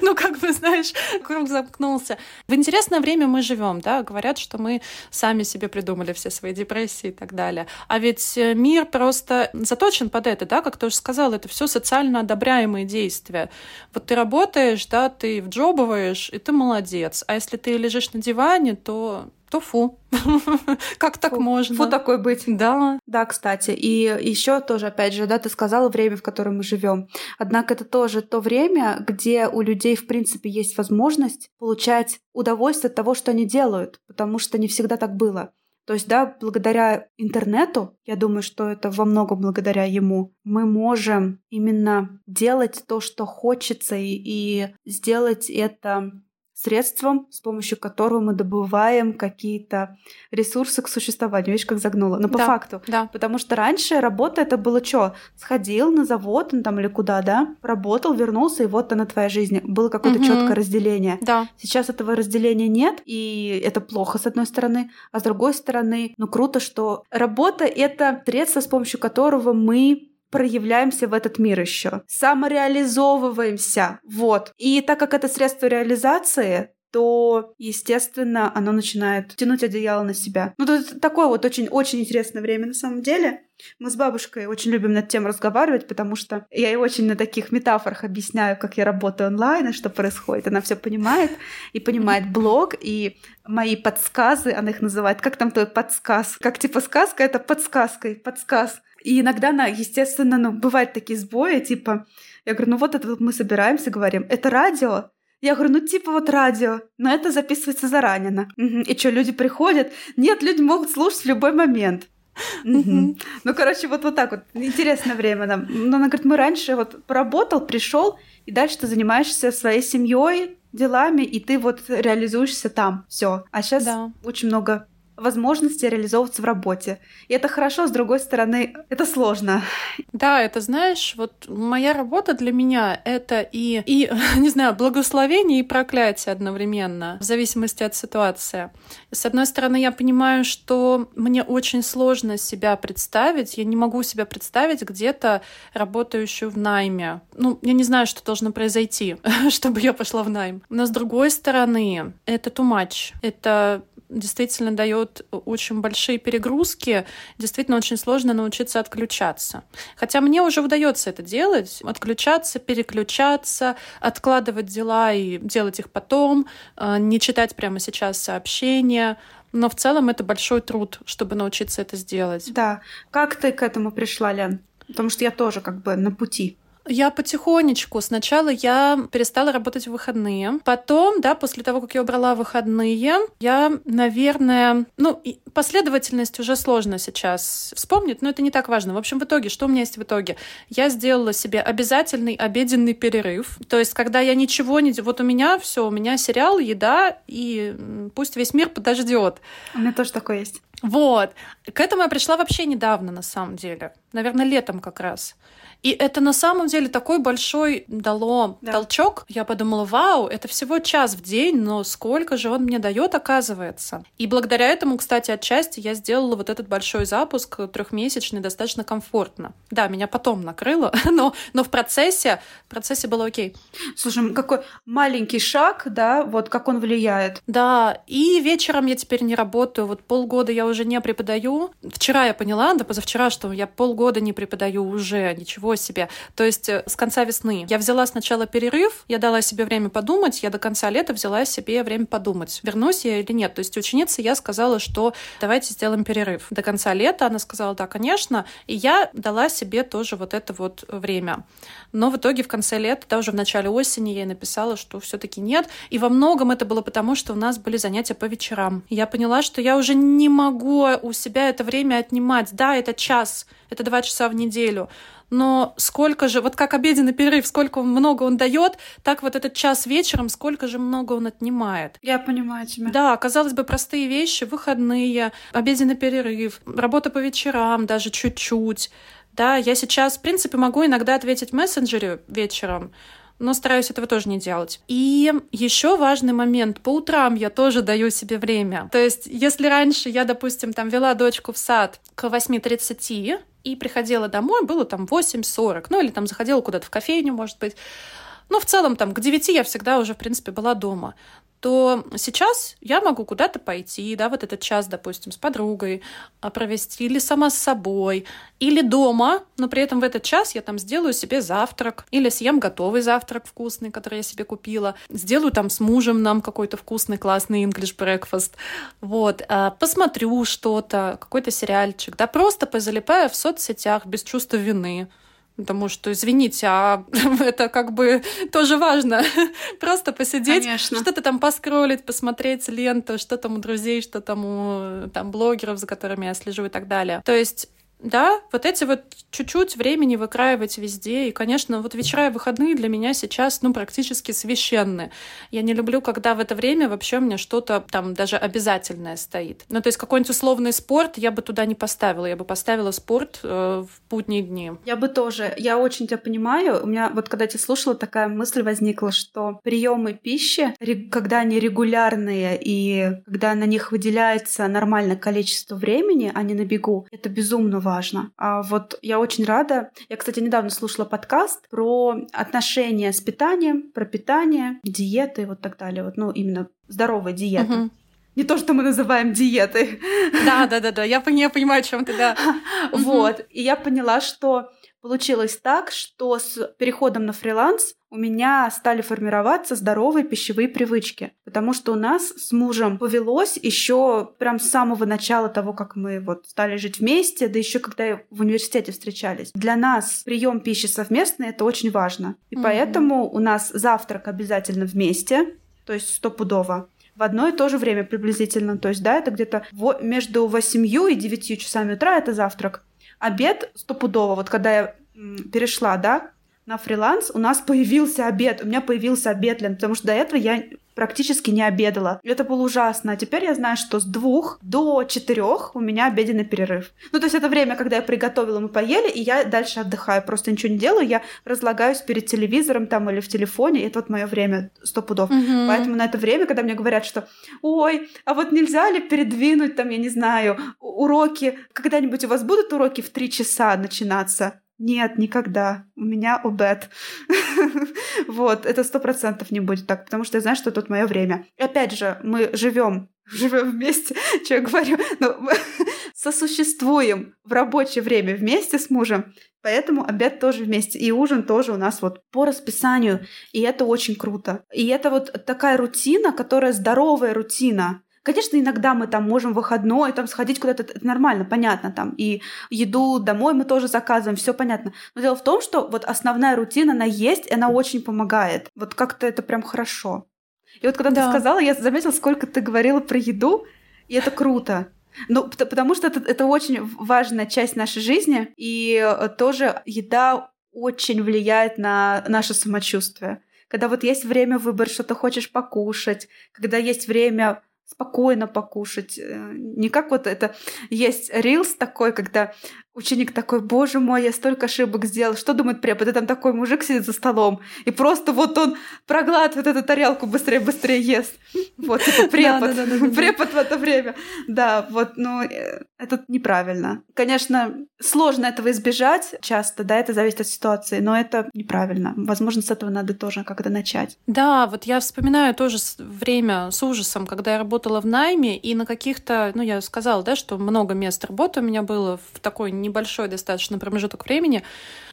Ну, как бы, знаешь, круг замкнулся. В интересное время мы живем, да, говорят, что мы сами себе придумали все свои депрессии и так далее. А ведь э, мир просто заточен под это, да, как ты уже сказала, это все социально одобряемые действия. Вот ты работаешь, да, ты вджобываешь, и ты молодец. А если ты лежишь на диване, то то фу. как так можно?
Фу такой быть.
Да.
Да, кстати. И еще тоже, опять же, да, ты сказала время, в котором мы живем. Однако это тоже то время, где у людей, в принципе, есть возможность получать удовольствие от того, что они делают, потому что не всегда так было. То есть, да, благодаря интернету, я думаю, что это во многом благодаря ему, мы можем именно делать то, что хочется, и, и сделать это средством, с помощью которого мы добываем какие-то ресурсы к существованию. Видишь, как загнула. Но по
да,
факту.
Да.
Потому что раньше работа это было что? Сходил на завод ну, там или куда, да? Работал, вернулся, и вот она твоя жизнь. Было какое-то угу. четкое разделение.
Да.
Сейчас этого разделения нет, и это плохо с одной стороны, а с другой стороны, ну круто, что работа это средство, с помощью которого мы проявляемся в этот мир еще, самореализовываемся, вот. И так как это средство реализации, то, естественно, оно начинает тянуть одеяло на себя. Ну, это такое вот очень-очень интересное время на самом деле. Мы с бабушкой очень любим над тем разговаривать, потому что я ей очень на таких метафорах объясняю, как я работаю онлайн и что происходит. Она все понимает и понимает блог, и мои подсказы, она их называет, как там твой подсказ? Как типа сказка, это подсказкой, подсказ. И иногда, она, естественно, ну, бывают такие сбои, типа, я говорю, ну вот это вот мы собираемся, говорим, это радио? Я говорю, ну типа вот радио, но это записывается заранее. Угу. И что, люди приходят? Нет, люди могут слушать в любой момент. Угу. Ну, короче, вот, вот так вот. Интересное время нам. Но она говорит, мы раньше вот поработал, пришел, и дальше ты занимаешься своей семьей, делами, и ты вот реализуешься там. Все. А сейчас да. очень много возможности реализовываться в работе. И это хорошо, с другой стороны, это сложно.
Да, это знаешь, вот моя работа для меня это и, и не знаю, благословение и проклятие одновременно, в зависимости от ситуации. С одной стороны, я понимаю, что мне очень сложно себя представить, я не могу себя представить где-то работающую в найме. Ну, я не знаю, что должно произойти, чтобы я пошла в найм. Но с другой стороны, это too much. Это действительно дает очень большие перегрузки, действительно очень сложно научиться отключаться. Хотя мне уже удается это делать, отключаться, переключаться, откладывать дела и делать их потом, э, не читать прямо сейчас сообщения, но в целом это большой труд, чтобы научиться это сделать.
Да. Как ты к этому пришла, Лен? Потому что я тоже как бы на пути.
Я потихонечку. Сначала я перестала работать в выходные. Потом, да, после того, как я убрала выходные, я, наверное, ну, последовательность уже сложно сейчас вспомнить, но это не так важно. В общем, в итоге, что у меня есть в итоге? Я сделала себе обязательный обеденный перерыв. То есть, когда я ничего не... Вот у меня все, у меня сериал, еда, и пусть весь мир подождет.
У меня тоже такое есть.
Вот. К этому я пришла вообще недавно, на самом деле. Наверное, летом как раз. И это на самом деле такой большой дало да. толчок. Я подумала, вау, это всего час в день, но сколько же он мне дает, оказывается. И благодаря этому, кстати, отчасти я сделала вот этот большой запуск трехмесячный достаточно комфортно. Да, меня потом накрыло, но, но в процессе, в процессе было окей.
Слушай, какой маленький шаг, да, вот как он влияет.
Да, и вечером я теперь не работаю. Вот полгода я уже не преподаю. Вчера я поняла, да позавчера, что я полгода не преподаю уже, ничего себе. То есть э, с конца весны я взяла сначала перерыв, я дала себе время подумать, я до конца лета взяла себе время подумать, вернусь я или нет. То есть ученице я сказала, что давайте сделаем перерыв. До конца лета она сказала, да, конечно, и я дала себе тоже вот это вот время. Но в итоге в конце лета, да, уже в начале осени я ей написала, что все таки нет. И во многом это было потому, что у нас были занятия по вечерам. Я поняла, что я уже не могу у себя это время отнимать. Да, это час, это два часа в неделю, но сколько же, вот как обеденный перерыв, сколько много он дает, так вот этот час вечером, сколько же много он отнимает.
Я понимаю тебя.
Да, казалось бы, простые вещи, выходные, обеденный перерыв, работа по вечерам даже чуть-чуть. Да, я сейчас, в принципе, могу иногда ответить в мессенджере вечером, но стараюсь этого тоже не делать. И еще важный момент. По утрам я тоже даю себе время. То есть, если раньше я, допустим, там вела дочку в сад к 8.30, и приходила домой, было там 8.40, ну или там заходила куда-то в кофейню, может быть. Ну, в целом, там, к 9 я всегда уже, в принципе, была дома то сейчас я могу куда-то пойти, да, вот этот час, допустим, с подругой а, провести, или сама с собой, или дома, но при этом в этот час я там сделаю себе завтрак, или съем готовый завтрак вкусный, который я себе купила, сделаю там с мужем нам какой-то вкусный, классный English breakfast, вот, а, посмотрю что-то, какой-то сериальчик, да, просто позалипаю в соцсетях без чувства вины, Потому что, извините, а это как бы тоже важно. Просто посидеть, Конечно. что-то там поскролить, посмотреть ленту, что там у друзей, что там у там, блогеров, за которыми я слежу и так далее. То есть да, вот эти вот чуть-чуть времени выкраивать везде. И, конечно, вот вечера и выходные для меня сейчас, ну, практически священны. Я не люблю, когда в это время вообще у меня что-то там даже обязательное стоит. Ну, то есть какой-нибудь условный спорт я бы туда не поставила. Я бы поставила спорт э, в будние дни.
Я бы тоже. Я очень тебя понимаю. У меня вот когда я тебя слушала, такая мысль возникла, что приемы пищи, когда они регулярные и когда на них выделяется нормальное количество времени, а не на бегу, это безумно важно. А вот я очень рада. Я, кстати, недавно слушала подкаст про отношения с питанием, про питание, диеты и вот так далее. Вот, ну, именно здоровая диета. Угу. Не то, что мы называем диетой.
Да, да, да, да. Я, я понимаю, о чем ты, да.
Вот. И я поняла, что получилось так, что с переходом на фриланс у меня стали формироваться здоровые пищевые привычки, потому что у нас с мужем повелось еще прям с самого начала того, как мы вот стали жить вместе, да еще когда в университете встречались. Для нас прием пищи совместный это очень важно, и mm-hmm. поэтому у нас завтрак обязательно вместе, то есть стопудово в одно и то же время приблизительно. То есть, да, это где-то между 8 и 9 часами утра это завтрак. Обед стопудово, вот когда я перешла, да, на фриланс, у нас появился обед. У меня появился обед, Лен, потому что до этого я практически не обедала. Это было ужасно. А теперь я знаю, что с двух до четырех у меня обеденный перерыв. Ну, то есть это время, когда я приготовила, мы поели, и я дальше отдыхаю. Просто ничего не делаю, я разлагаюсь перед телевизором там или в телефоне, и это вот мое время сто пудов. Угу. Поэтому на это время, когда мне говорят, что ой, а вот нельзя ли передвинуть там, я не знаю, уроки, когда-нибудь у вас будут уроки в три часа начинаться? Нет, никогда. У меня обед. вот, это сто процентов не будет так, потому что я знаю, что тут мое время. И опять же, мы живем живем вместе, что я говорю, но мы сосуществуем в рабочее время вместе с мужем, поэтому обед тоже вместе, и ужин тоже у нас вот по расписанию, и это очень круто. И это вот такая рутина, которая здоровая рутина, Конечно, иногда мы там можем в выходной там сходить куда-то, это нормально, понятно, там, и еду домой мы тоже заказываем, все понятно. Но дело в том, что вот основная рутина, она есть, и она очень помогает. Вот как-то это прям хорошо. И вот когда да. ты сказала, я заметила, сколько ты говорила про еду, и это круто. Ну, потому что это, это очень важная часть нашей жизни, и э, тоже еда очень влияет на наше самочувствие. Когда вот есть время выбрать, что ты хочешь покушать, когда есть время спокойно покушать. Э, не как вот это есть рилс такой, когда Ученик такой, боже мой, я столько ошибок сделал. Что думает препод? И там такой мужик сидит за столом. И просто вот он проглатывает эту тарелку быстрее-быстрее ест. Вот, типа препод. Препод в это время. Да, вот, ну, э, это неправильно. Конечно, сложно этого избежать часто, да, это зависит от ситуации, но это неправильно. Возможно, с этого надо тоже как-то начать.
Да, вот я вспоминаю тоже время с ужасом, когда я работала в найме, и на каких-то, ну, я сказала, да, что много мест работы у меня было в такой небольшой достаточно промежуток времени,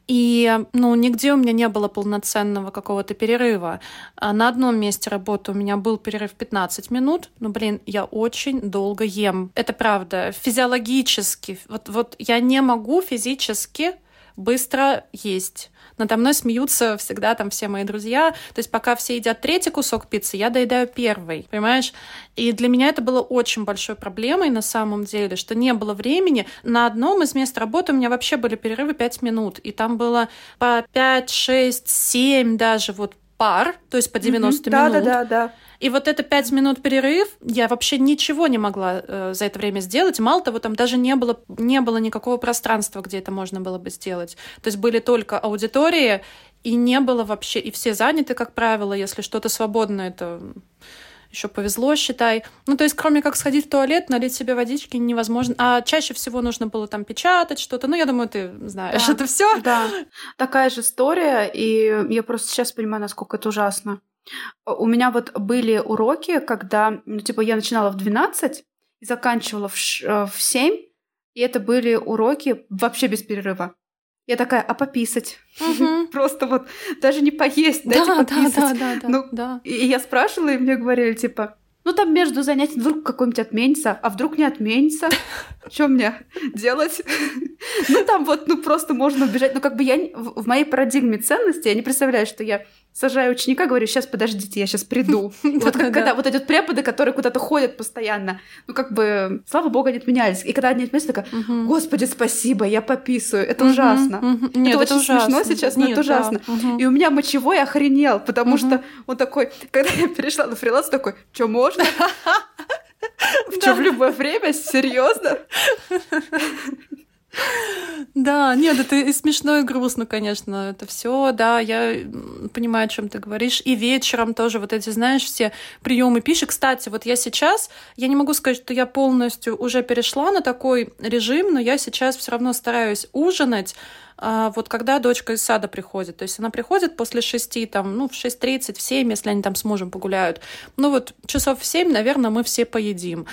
и, ну, нигде у меня не было полноценного какого-то перерыва. А на одном месте работы у меня был перерыв 15 минут, но, блин, я очень долго ем. Это правда. Физиологически. Вот, вот я не могу физически быстро есть. Надо мной смеются всегда там все мои друзья. То есть пока все едят третий кусок пиццы, я доедаю первый, понимаешь? И для меня это было очень большой проблемой на самом деле, что не было времени. На одном из мест работы у меня вообще были перерывы 5 минут, и там было по 5, 6, 7 даже вот пар, то есть по 90 mm-hmm. минут.
Да, да, да, да.
И вот это пять минут перерыв, я вообще ничего не могла э, за это время сделать. Мало того, там даже не было, не было никакого пространства, где это можно было бы сделать. То есть были только аудитории, и не было вообще, и все заняты, как правило, если что-то свободное, это еще повезло, считай. Ну, то есть, кроме как сходить в туалет, налить себе водички невозможно. А чаще всего нужно было там печатать что-то. Ну, я думаю, ты знаешь да. это все.
Да. Такая же история, и я просто сейчас понимаю, насколько это ужасно. У меня вот были уроки, когда, ну, типа, я начинала в 12 и заканчивала в, ш- в 7, и это были уроки вообще без перерыва. Я такая, а пописать? Угу. Просто вот даже не поесть, дайте да, пописать. Да, да, да, ну, да. И я спрашивала, и мне говорили, типа, ну там между занятиями вдруг какой-нибудь отменится, а вдруг не отменится. Что мне делать? Ну там вот, ну просто можно убежать. Ну как бы я в моей парадигме ценности, я не представляю, что я сажаю ученика, говорю, сейчас подождите, я сейчас приду. Вот когда вот эти преподы, которые куда-то ходят постоянно, ну как бы, слава богу, они отменялись. И когда они отменялись, такая, господи, господи, я пописываю. Это ужасно. Это очень смешно сейчас, но это ужасно. И у меня мочевой охренел, потому что он такой, когда я перешла на фриланс, такой, что можно? В чем в любое время? Серьезно?
Да, нет, это и смешно, и грустно, конечно. Это все, да, я понимаю, о чем ты говоришь. И вечером тоже вот эти, знаешь, все приемы пищи. Кстати, вот я сейчас, я не могу сказать, что я полностью уже перешла на такой режим, но я сейчас все равно стараюсь ужинать а, вот когда дочка из сада приходит. То есть она приходит после шести, там, ну, в 6.30, в 7, если они там с мужем погуляют. Ну, вот часов в 7, наверное, мы все поедим.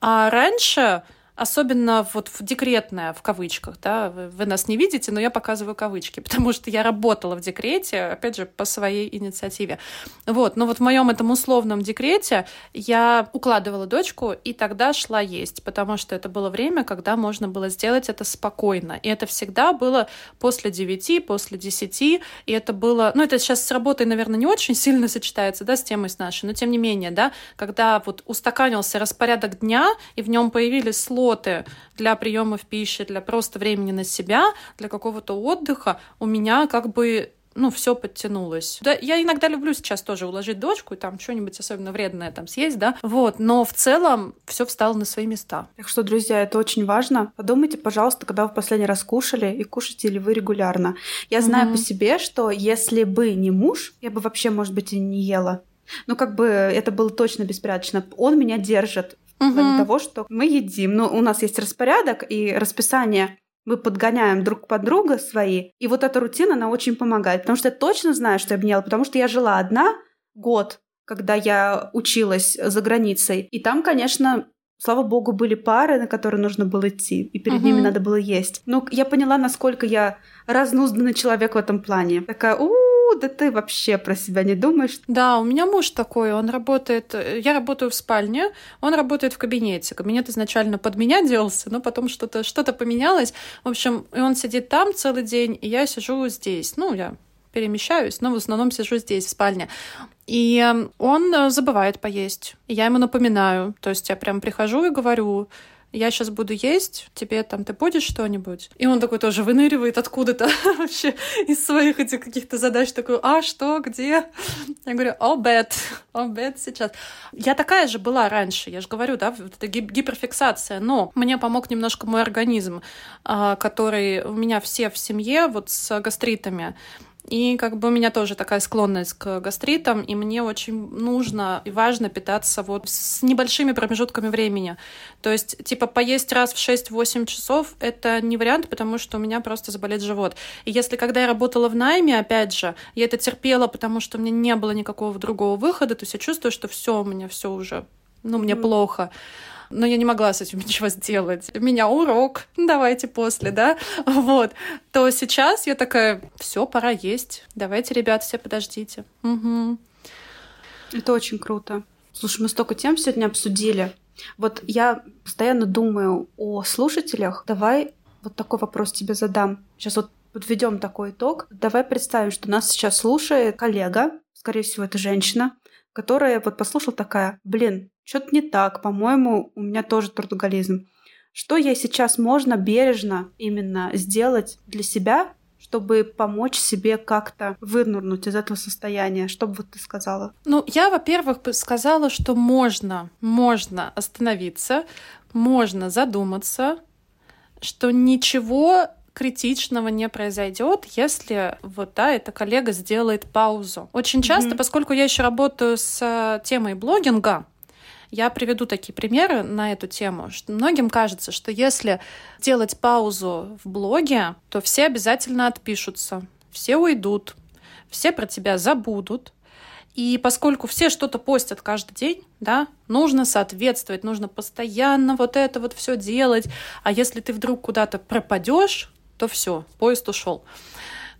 А раньше особенно вот в декретное, в кавычках, да, вы, нас не видите, но я показываю кавычки, потому что я работала в декрете, опять же, по своей инициативе. Вот, но вот в моем этом условном декрете я укладывала дочку и тогда шла есть, потому что это было время, когда можно было сделать это спокойно. И это всегда было после 9, после 10, и это было, ну, это сейчас с работой, наверное, не очень сильно сочетается, да, с темой с нашей, но тем не менее, да, когда вот устаканился распорядок дня, и в нем появились слова работы для приемов пищи, для просто времени на себя, для какого-то отдыха, у меня как бы ну, все подтянулось. Да, я иногда люблю сейчас тоже уложить дочку и там что-нибудь особенно вредное там съесть, да, вот, но в целом все встало на свои места.
Так что, друзья, это очень важно. Подумайте, пожалуйста, когда вы в последний раз кушали и кушаете ли вы регулярно. Я знаю mm-hmm. по себе, что если бы не муж, я бы вообще, может быть, и не ела. Ну, как бы это было точно беспорядочно. Он меня держит в плане того, что мы едим. Но у нас есть распорядок и расписание мы подгоняем друг под друга свои. И вот эта рутина, она очень помогает. Потому что я точно знаю, что я обняла, потому что я жила одна год, когда я училась за границей. И там, конечно, Слава богу, были пары, на которые нужно было идти, и перед uh-huh. ними надо было есть. Но я поняла, насколько я разнузданный человек в этом плане. Такая, у да ты вообще про себя не думаешь.
Да, у меня муж такой, он работает, я работаю в спальне, он работает в кабинете. Кабинет изначально под меня делался, но потом что-то что поменялось. В общем, и он сидит там целый день, и я сижу здесь. Ну, я перемещаюсь, но в основном сижу здесь, в спальне. И он забывает поесть. Я ему напоминаю. То есть я прям прихожу и говорю, я сейчас буду есть, тебе там, ты будешь что-нибудь? И он такой тоже выныривает откуда-то вообще из своих этих каких-то задач, такой, а что, где? Я говорю, обед, обед сейчас. Я такая же была раньше, я же говорю, да, вот это гиперфиксация, но мне помог немножко мой организм, а, который у меня все в семье вот с гастритами. И как бы у меня тоже такая склонность к гастритам, и мне очень нужно и важно питаться вот с небольшими промежутками времени. То есть, типа, поесть раз в 6-8 часов — это не вариант, потому что у меня просто заболит живот. И если когда я работала в найме, опять же, я это терпела, потому что у меня не было никакого другого выхода, то есть я чувствую, что все у меня все уже, ну, мне mm. плохо но я не могла с этим ничего сделать. У меня урок, давайте после, да, вот, то сейчас я такая, все, пора есть, давайте, ребят, все подождите. Угу.
Это очень круто. Слушай, мы столько тем сегодня обсудили. Вот я постоянно думаю о слушателях. Давай вот такой вопрос тебе задам. Сейчас вот подведем такой итог. Давай представим, что нас сейчас слушает коллега, скорее всего, это женщина, которая вот послушала такая, блин, что-то не так, по-моему, у меня тоже трудоголизм. Что я сейчас можно бережно именно сделать для себя, чтобы помочь себе как-то вынурнуть из этого состояния? Что бы вот ты сказала?
Ну, я, во-первых, сказала, что можно, можно остановиться, можно задуматься, что ничего критичного не произойдет, если вот да, эта коллега сделает паузу. Очень часто, mm-hmm. поскольку я еще работаю с э, темой блогинга, я приведу такие примеры на эту тему, что многим кажется, что если делать паузу в блоге, то все обязательно отпишутся, все уйдут, все про тебя забудут, и поскольку все что-то постят каждый день, да, нужно соответствовать, нужно постоянно вот это вот все делать. А если ты вдруг куда-то пропадешь, то все, поезд ушел.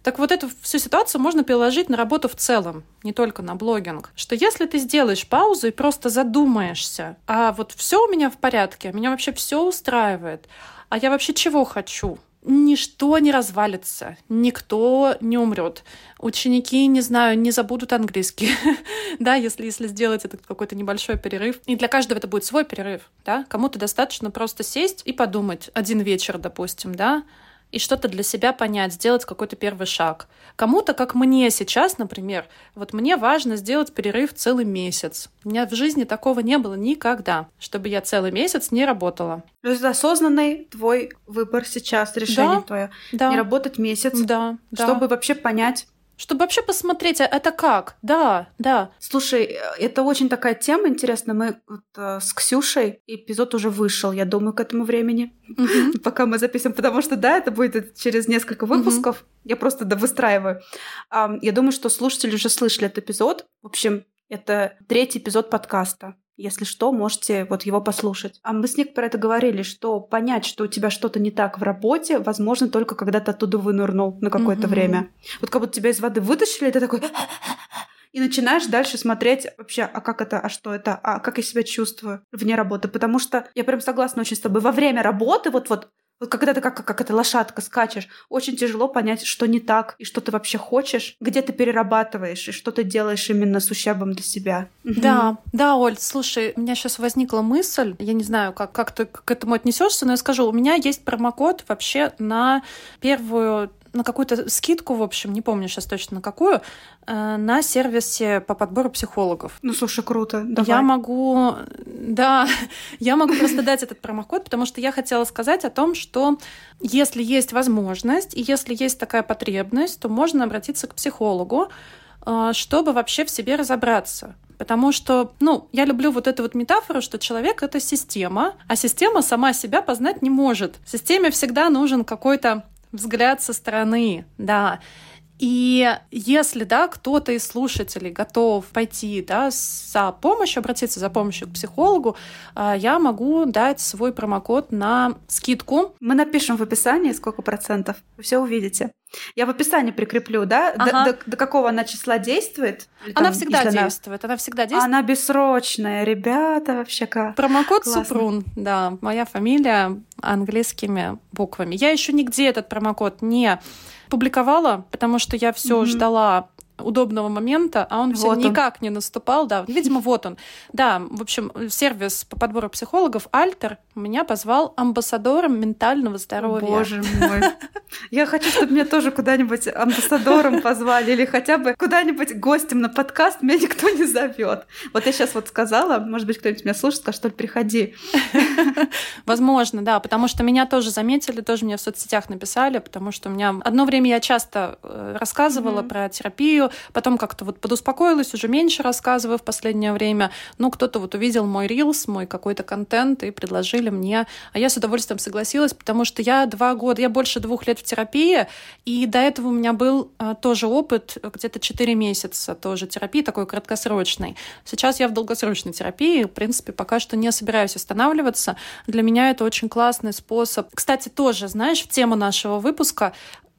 Так вот эту всю ситуацию можно переложить на работу в целом, не только на блогинг. Что если ты сделаешь паузу и просто задумаешься, а вот все у меня в порядке, меня вообще все устраивает, а я вообще чего хочу? Ничто не развалится, никто не умрет. Ученики, не знаю, не забудут английский, да, если, если сделать этот какой-то небольшой перерыв. И для каждого это будет свой перерыв, да. Кому-то достаточно просто сесть и подумать один вечер, допустим, да, и что-то для себя понять, сделать какой-то первый шаг. Кому-то, как мне сейчас, например, вот мне важно сделать перерыв целый месяц. У меня в жизни такого не было никогда, чтобы я целый месяц не работала.
То есть осознанный твой выбор сейчас, решение да, твое. Да. Не работать месяц,
да,
чтобы
да.
вообще понять,
чтобы вообще посмотреть, а это как? Да, да.
Слушай, э, это очень такая тема интересная. Мы вот, э, с Ксюшей, эпизод уже вышел, я думаю, к этому времени, mm-hmm. пока мы записываем, потому что, да, это будет через несколько выпусков. Mm-hmm. Я просто да, выстраиваю. А, я думаю, что слушатели уже слышали этот эпизод. В общем, это третий эпизод подкаста. Если что, можете вот его послушать. А мы с Ник про это говорили, что понять, что у тебя что-то не так в работе, возможно только когда ты оттуда вынырнул на какое-то mm-hmm. время. Вот как будто тебя из воды вытащили, и ты такой и начинаешь дальше смотреть вообще, а как это, а что это, а как я себя чувствую вне работы. Потому что я прям согласна очень с тобой. Во время работы вот вот когда ты как, как эта лошадка скачешь, очень тяжело понять, что не так, и что ты вообще хочешь, где ты перерабатываешь, и что ты делаешь именно с ущербом для себя.
Да, да, Оль, слушай, у меня сейчас возникла мысль, я не знаю, как, как ты к этому отнесешься, но я скажу, у меня есть промокод вообще на первую на какую-то скидку, в общем, не помню сейчас точно на какую, э, на сервисе по подбору психологов.
Ну, слушай, круто. Давай.
Я могу, да, я могу просто дать этот промокод, потому что я хотела сказать о том, что если есть возможность и если есть такая потребность, то можно обратиться к психологу, э, чтобы вообще в себе разобраться. Потому что, ну, я люблю вот эту вот метафору, что человек — это система, а система сама себя познать не может. Системе всегда нужен какой-то взгляд со стороны, да. И если, да, кто-то из слушателей готов пойти, да, за помощью, обратиться за помощью к психологу, а, я могу дать свой промокод на скидку.
Мы напишем в описании, сколько процентов. Вы все увидите. Я в описании прикреплю, да?
Ага.
До, до, до какого она числа действует?
Или она там, всегда действует, она... она всегда действует.
Она бессрочная, ребята, вообще как.
Промокод Классно. Супрун, да, моя фамилия английскими буквами. Я еще нигде этот промокод не публиковала, потому что я все mm-hmm. ждала удобного момента, а он все вот никак он. не наступал, да. Видимо, вот он. Да, в общем, сервис по подбору психологов Альтер меня позвал амбассадором ментального здоровья.
Боже мой. Я хочу, чтобы меня тоже куда-нибудь амбассадором позвали или хотя бы куда-нибудь гостем на подкаст меня никто не зовет. Вот я сейчас вот сказала, может быть, кто-нибудь меня слушает, скажет, что ли, приходи.
Возможно, да, потому что меня тоже заметили, тоже мне в соцсетях написали, потому что у меня одно время я часто э, рассказывала mm-hmm. про терапию, потом как-то вот подуспокоилась, уже меньше рассказываю в последнее время. Ну, кто-то вот увидел мой рилс, мой какой-то контент и предложили мне. А я с удовольствием согласилась, потому что я два года, я больше двух лет в терапии, и до этого у меня был а, тоже опыт, где-то четыре месяца тоже терапии, такой краткосрочной. Сейчас я в долгосрочной терапии, в принципе, пока что не собираюсь останавливаться. Для меня это очень классный способ. Кстати, тоже, знаешь, в тему нашего выпуска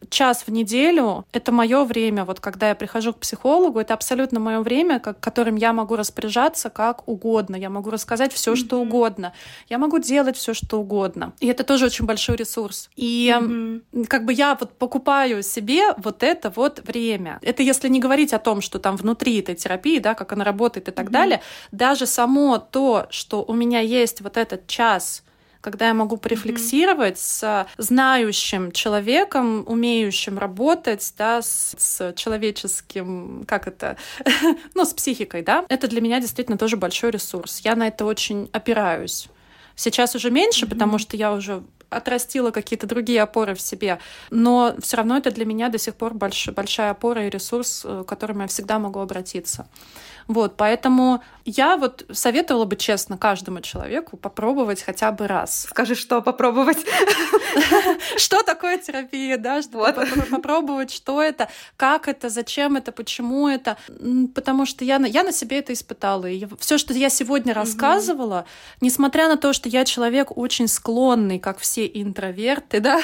час в неделю — это мое время. Вот когда я прихожу к психологу, это абсолютно мое время, как, которым я могу распоряжаться как угодно. Я могу рассказать все, mm-hmm. что угодно. Я могу делать все, что угодно. И это тоже очень большой ресурс. И mm-hmm. как бы я вот покупаю себе вот это вот время. Это если не говорить о том, что там внутри этой терапии, да, как она работает и так mm-hmm. далее, даже само то, что у меня есть вот этот час когда я могу порефлексировать mm-hmm. с знающим человеком, умеющим работать, да, с, с человеческим, как это, ну, с психикой, да, это для меня действительно тоже большой ресурс. Я на это очень опираюсь. Сейчас уже меньше, mm-hmm. потому что я уже отрастила какие-то другие опоры в себе, но все равно это для меня до сих пор больш, большая опора и ресурс, э, к которому я всегда могу обратиться. Вот, поэтому я вот советовала бы честно каждому человеку попробовать хотя бы раз.
Скажи, что попробовать?
Что такое терапия, да? Попробовать, что это, как это, зачем это, почему это. Потому что я, на себе это испытала. И все, что я сегодня рассказывала, несмотря на то, что я человек очень склонный, как все интроверты, да,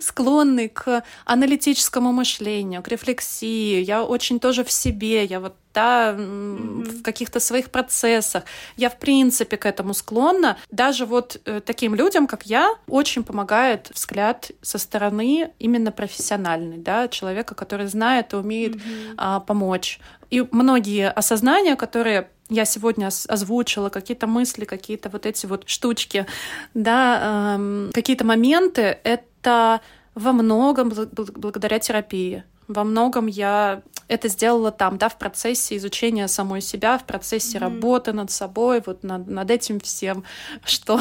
склонный к аналитическому мышлению, к рефлексии, я очень тоже в себе, я вот да, mm-hmm. в каких-то своих процессах. Я, в принципе, к этому склонна. Даже вот э, таким людям, как я, очень помогает взгляд со стороны именно профессиональный, да, человека, который знает и умеет mm-hmm. а, помочь. И многие осознания, которые я сегодня озвучила, какие-то мысли, какие-то вот эти вот штучки, да, эм, какие-то моменты, это во многом благодаря терапии. Во многом я это сделала там, да, в процессе изучения самой себя, в процессе mm-hmm. работы над собой, вот над, над этим всем, что,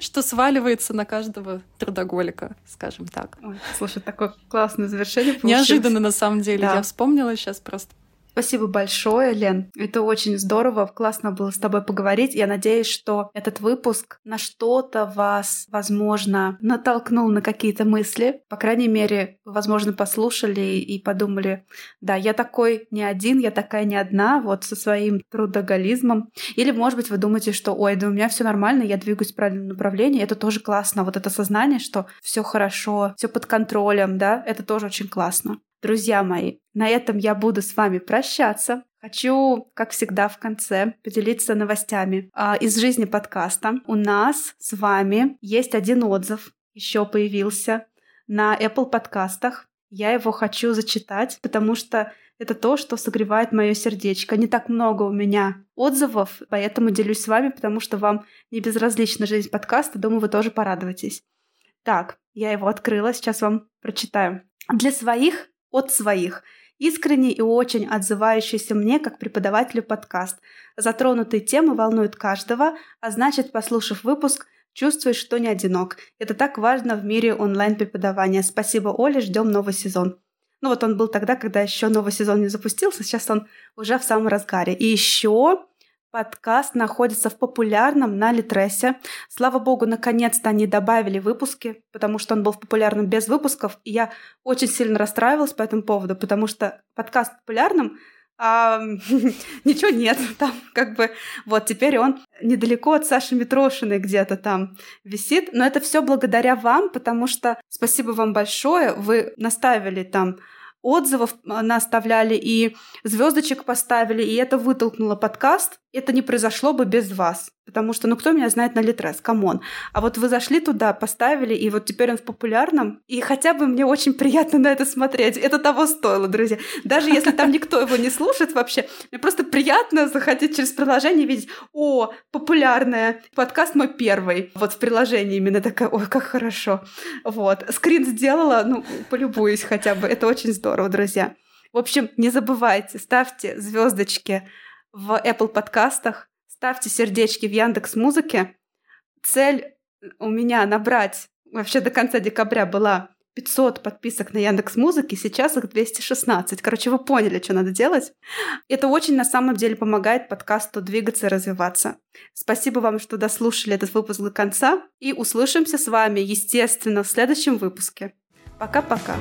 что сваливается на каждого трудоголика, скажем так.
Ой, слушай, такое классное завершение
получилось. Неожиданно, на самом деле. Да. Я вспомнила сейчас просто
Спасибо большое, Лен. Это очень здорово. Классно было с тобой поговорить. Я надеюсь, что этот выпуск на что-то вас, возможно, натолкнул на какие-то мысли. По крайней мере, возможно, послушали и подумали, да, я такой не один, я такая не одна, вот со своим трудоголизмом. Или, может быть, вы думаете, что, ой, да у меня все нормально, я двигаюсь в правильном направлении. Это тоже классно. Вот это сознание, что все хорошо, все под контролем, да, это тоже очень классно. Друзья мои, на этом я буду с вами прощаться. Хочу, как всегда, в конце поделиться новостями а, из жизни подкаста. У нас с вами есть один отзыв, еще появился на Apple подкастах. Я его хочу зачитать, потому что это то, что согревает мое сердечко. Не так много у меня отзывов, поэтому делюсь с вами, потому что вам не безразлична жизнь подкаста. Думаю, вы тоже порадуетесь. Так, я его открыла, сейчас вам прочитаю. Для своих от своих. Искренний и очень отзывающийся мне как преподавателю подкаст. Затронутые темы волнуют каждого, а значит, послушав выпуск, чувствуешь, что не одинок. Это так важно в мире онлайн-преподавания. Спасибо, Оля, ждем новый сезон. Ну вот он был тогда, когда еще новый сезон не запустился, сейчас он уже в самом разгаре. И еще Подкаст находится в популярном на Литресе. Слава богу, наконец-то они добавили выпуски, потому что он был в популярном без выпусков. И я очень сильно расстраивалась по этому поводу, потому что подкаст популярным, а ничего нет там, как бы, вот теперь он недалеко от Саши Митрошиной где-то там висит, но это все благодаря вам, потому что спасибо вам большое, вы наставили там отзывов наставляли и звездочек поставили, и это вытолкнуло подкаст. Это не произошло бы без вас. Потому что, ну, кто меня знает на Литрес, come on. А вот вы зашли туда, поставили, и вот теперь он в популярном. И хотя бы мне очень приятно на это смотреть. Это того стоило, друзья. Даже если там никто его не слушает вообще, мне просто приятно заходить через приложение и видеть, о, популярное, подкаст мой первый. Вот в приложении именно такая, ой, как хорошо. Вот. Скрин сделала, ну, полюбуюсь хотя бы. Это очень здорово, друзья. В общем, не забывайте, ставьте звездочки в Apple подкастах, ставьте сердечки в Яндекс Музыке. Цель у меня набрать вообще до конца декабря была 500 подписок на Яндекс Музыке, сейчас их 216. Короче, вы поняли, что надо делать. Это очень на самом деле помогает подкасту двигаться и развиваться. Спасибо вам, что дослушали этот выпуск до конца. И услышимся с вами, естественно, в следующем выпуске. Пока-пока.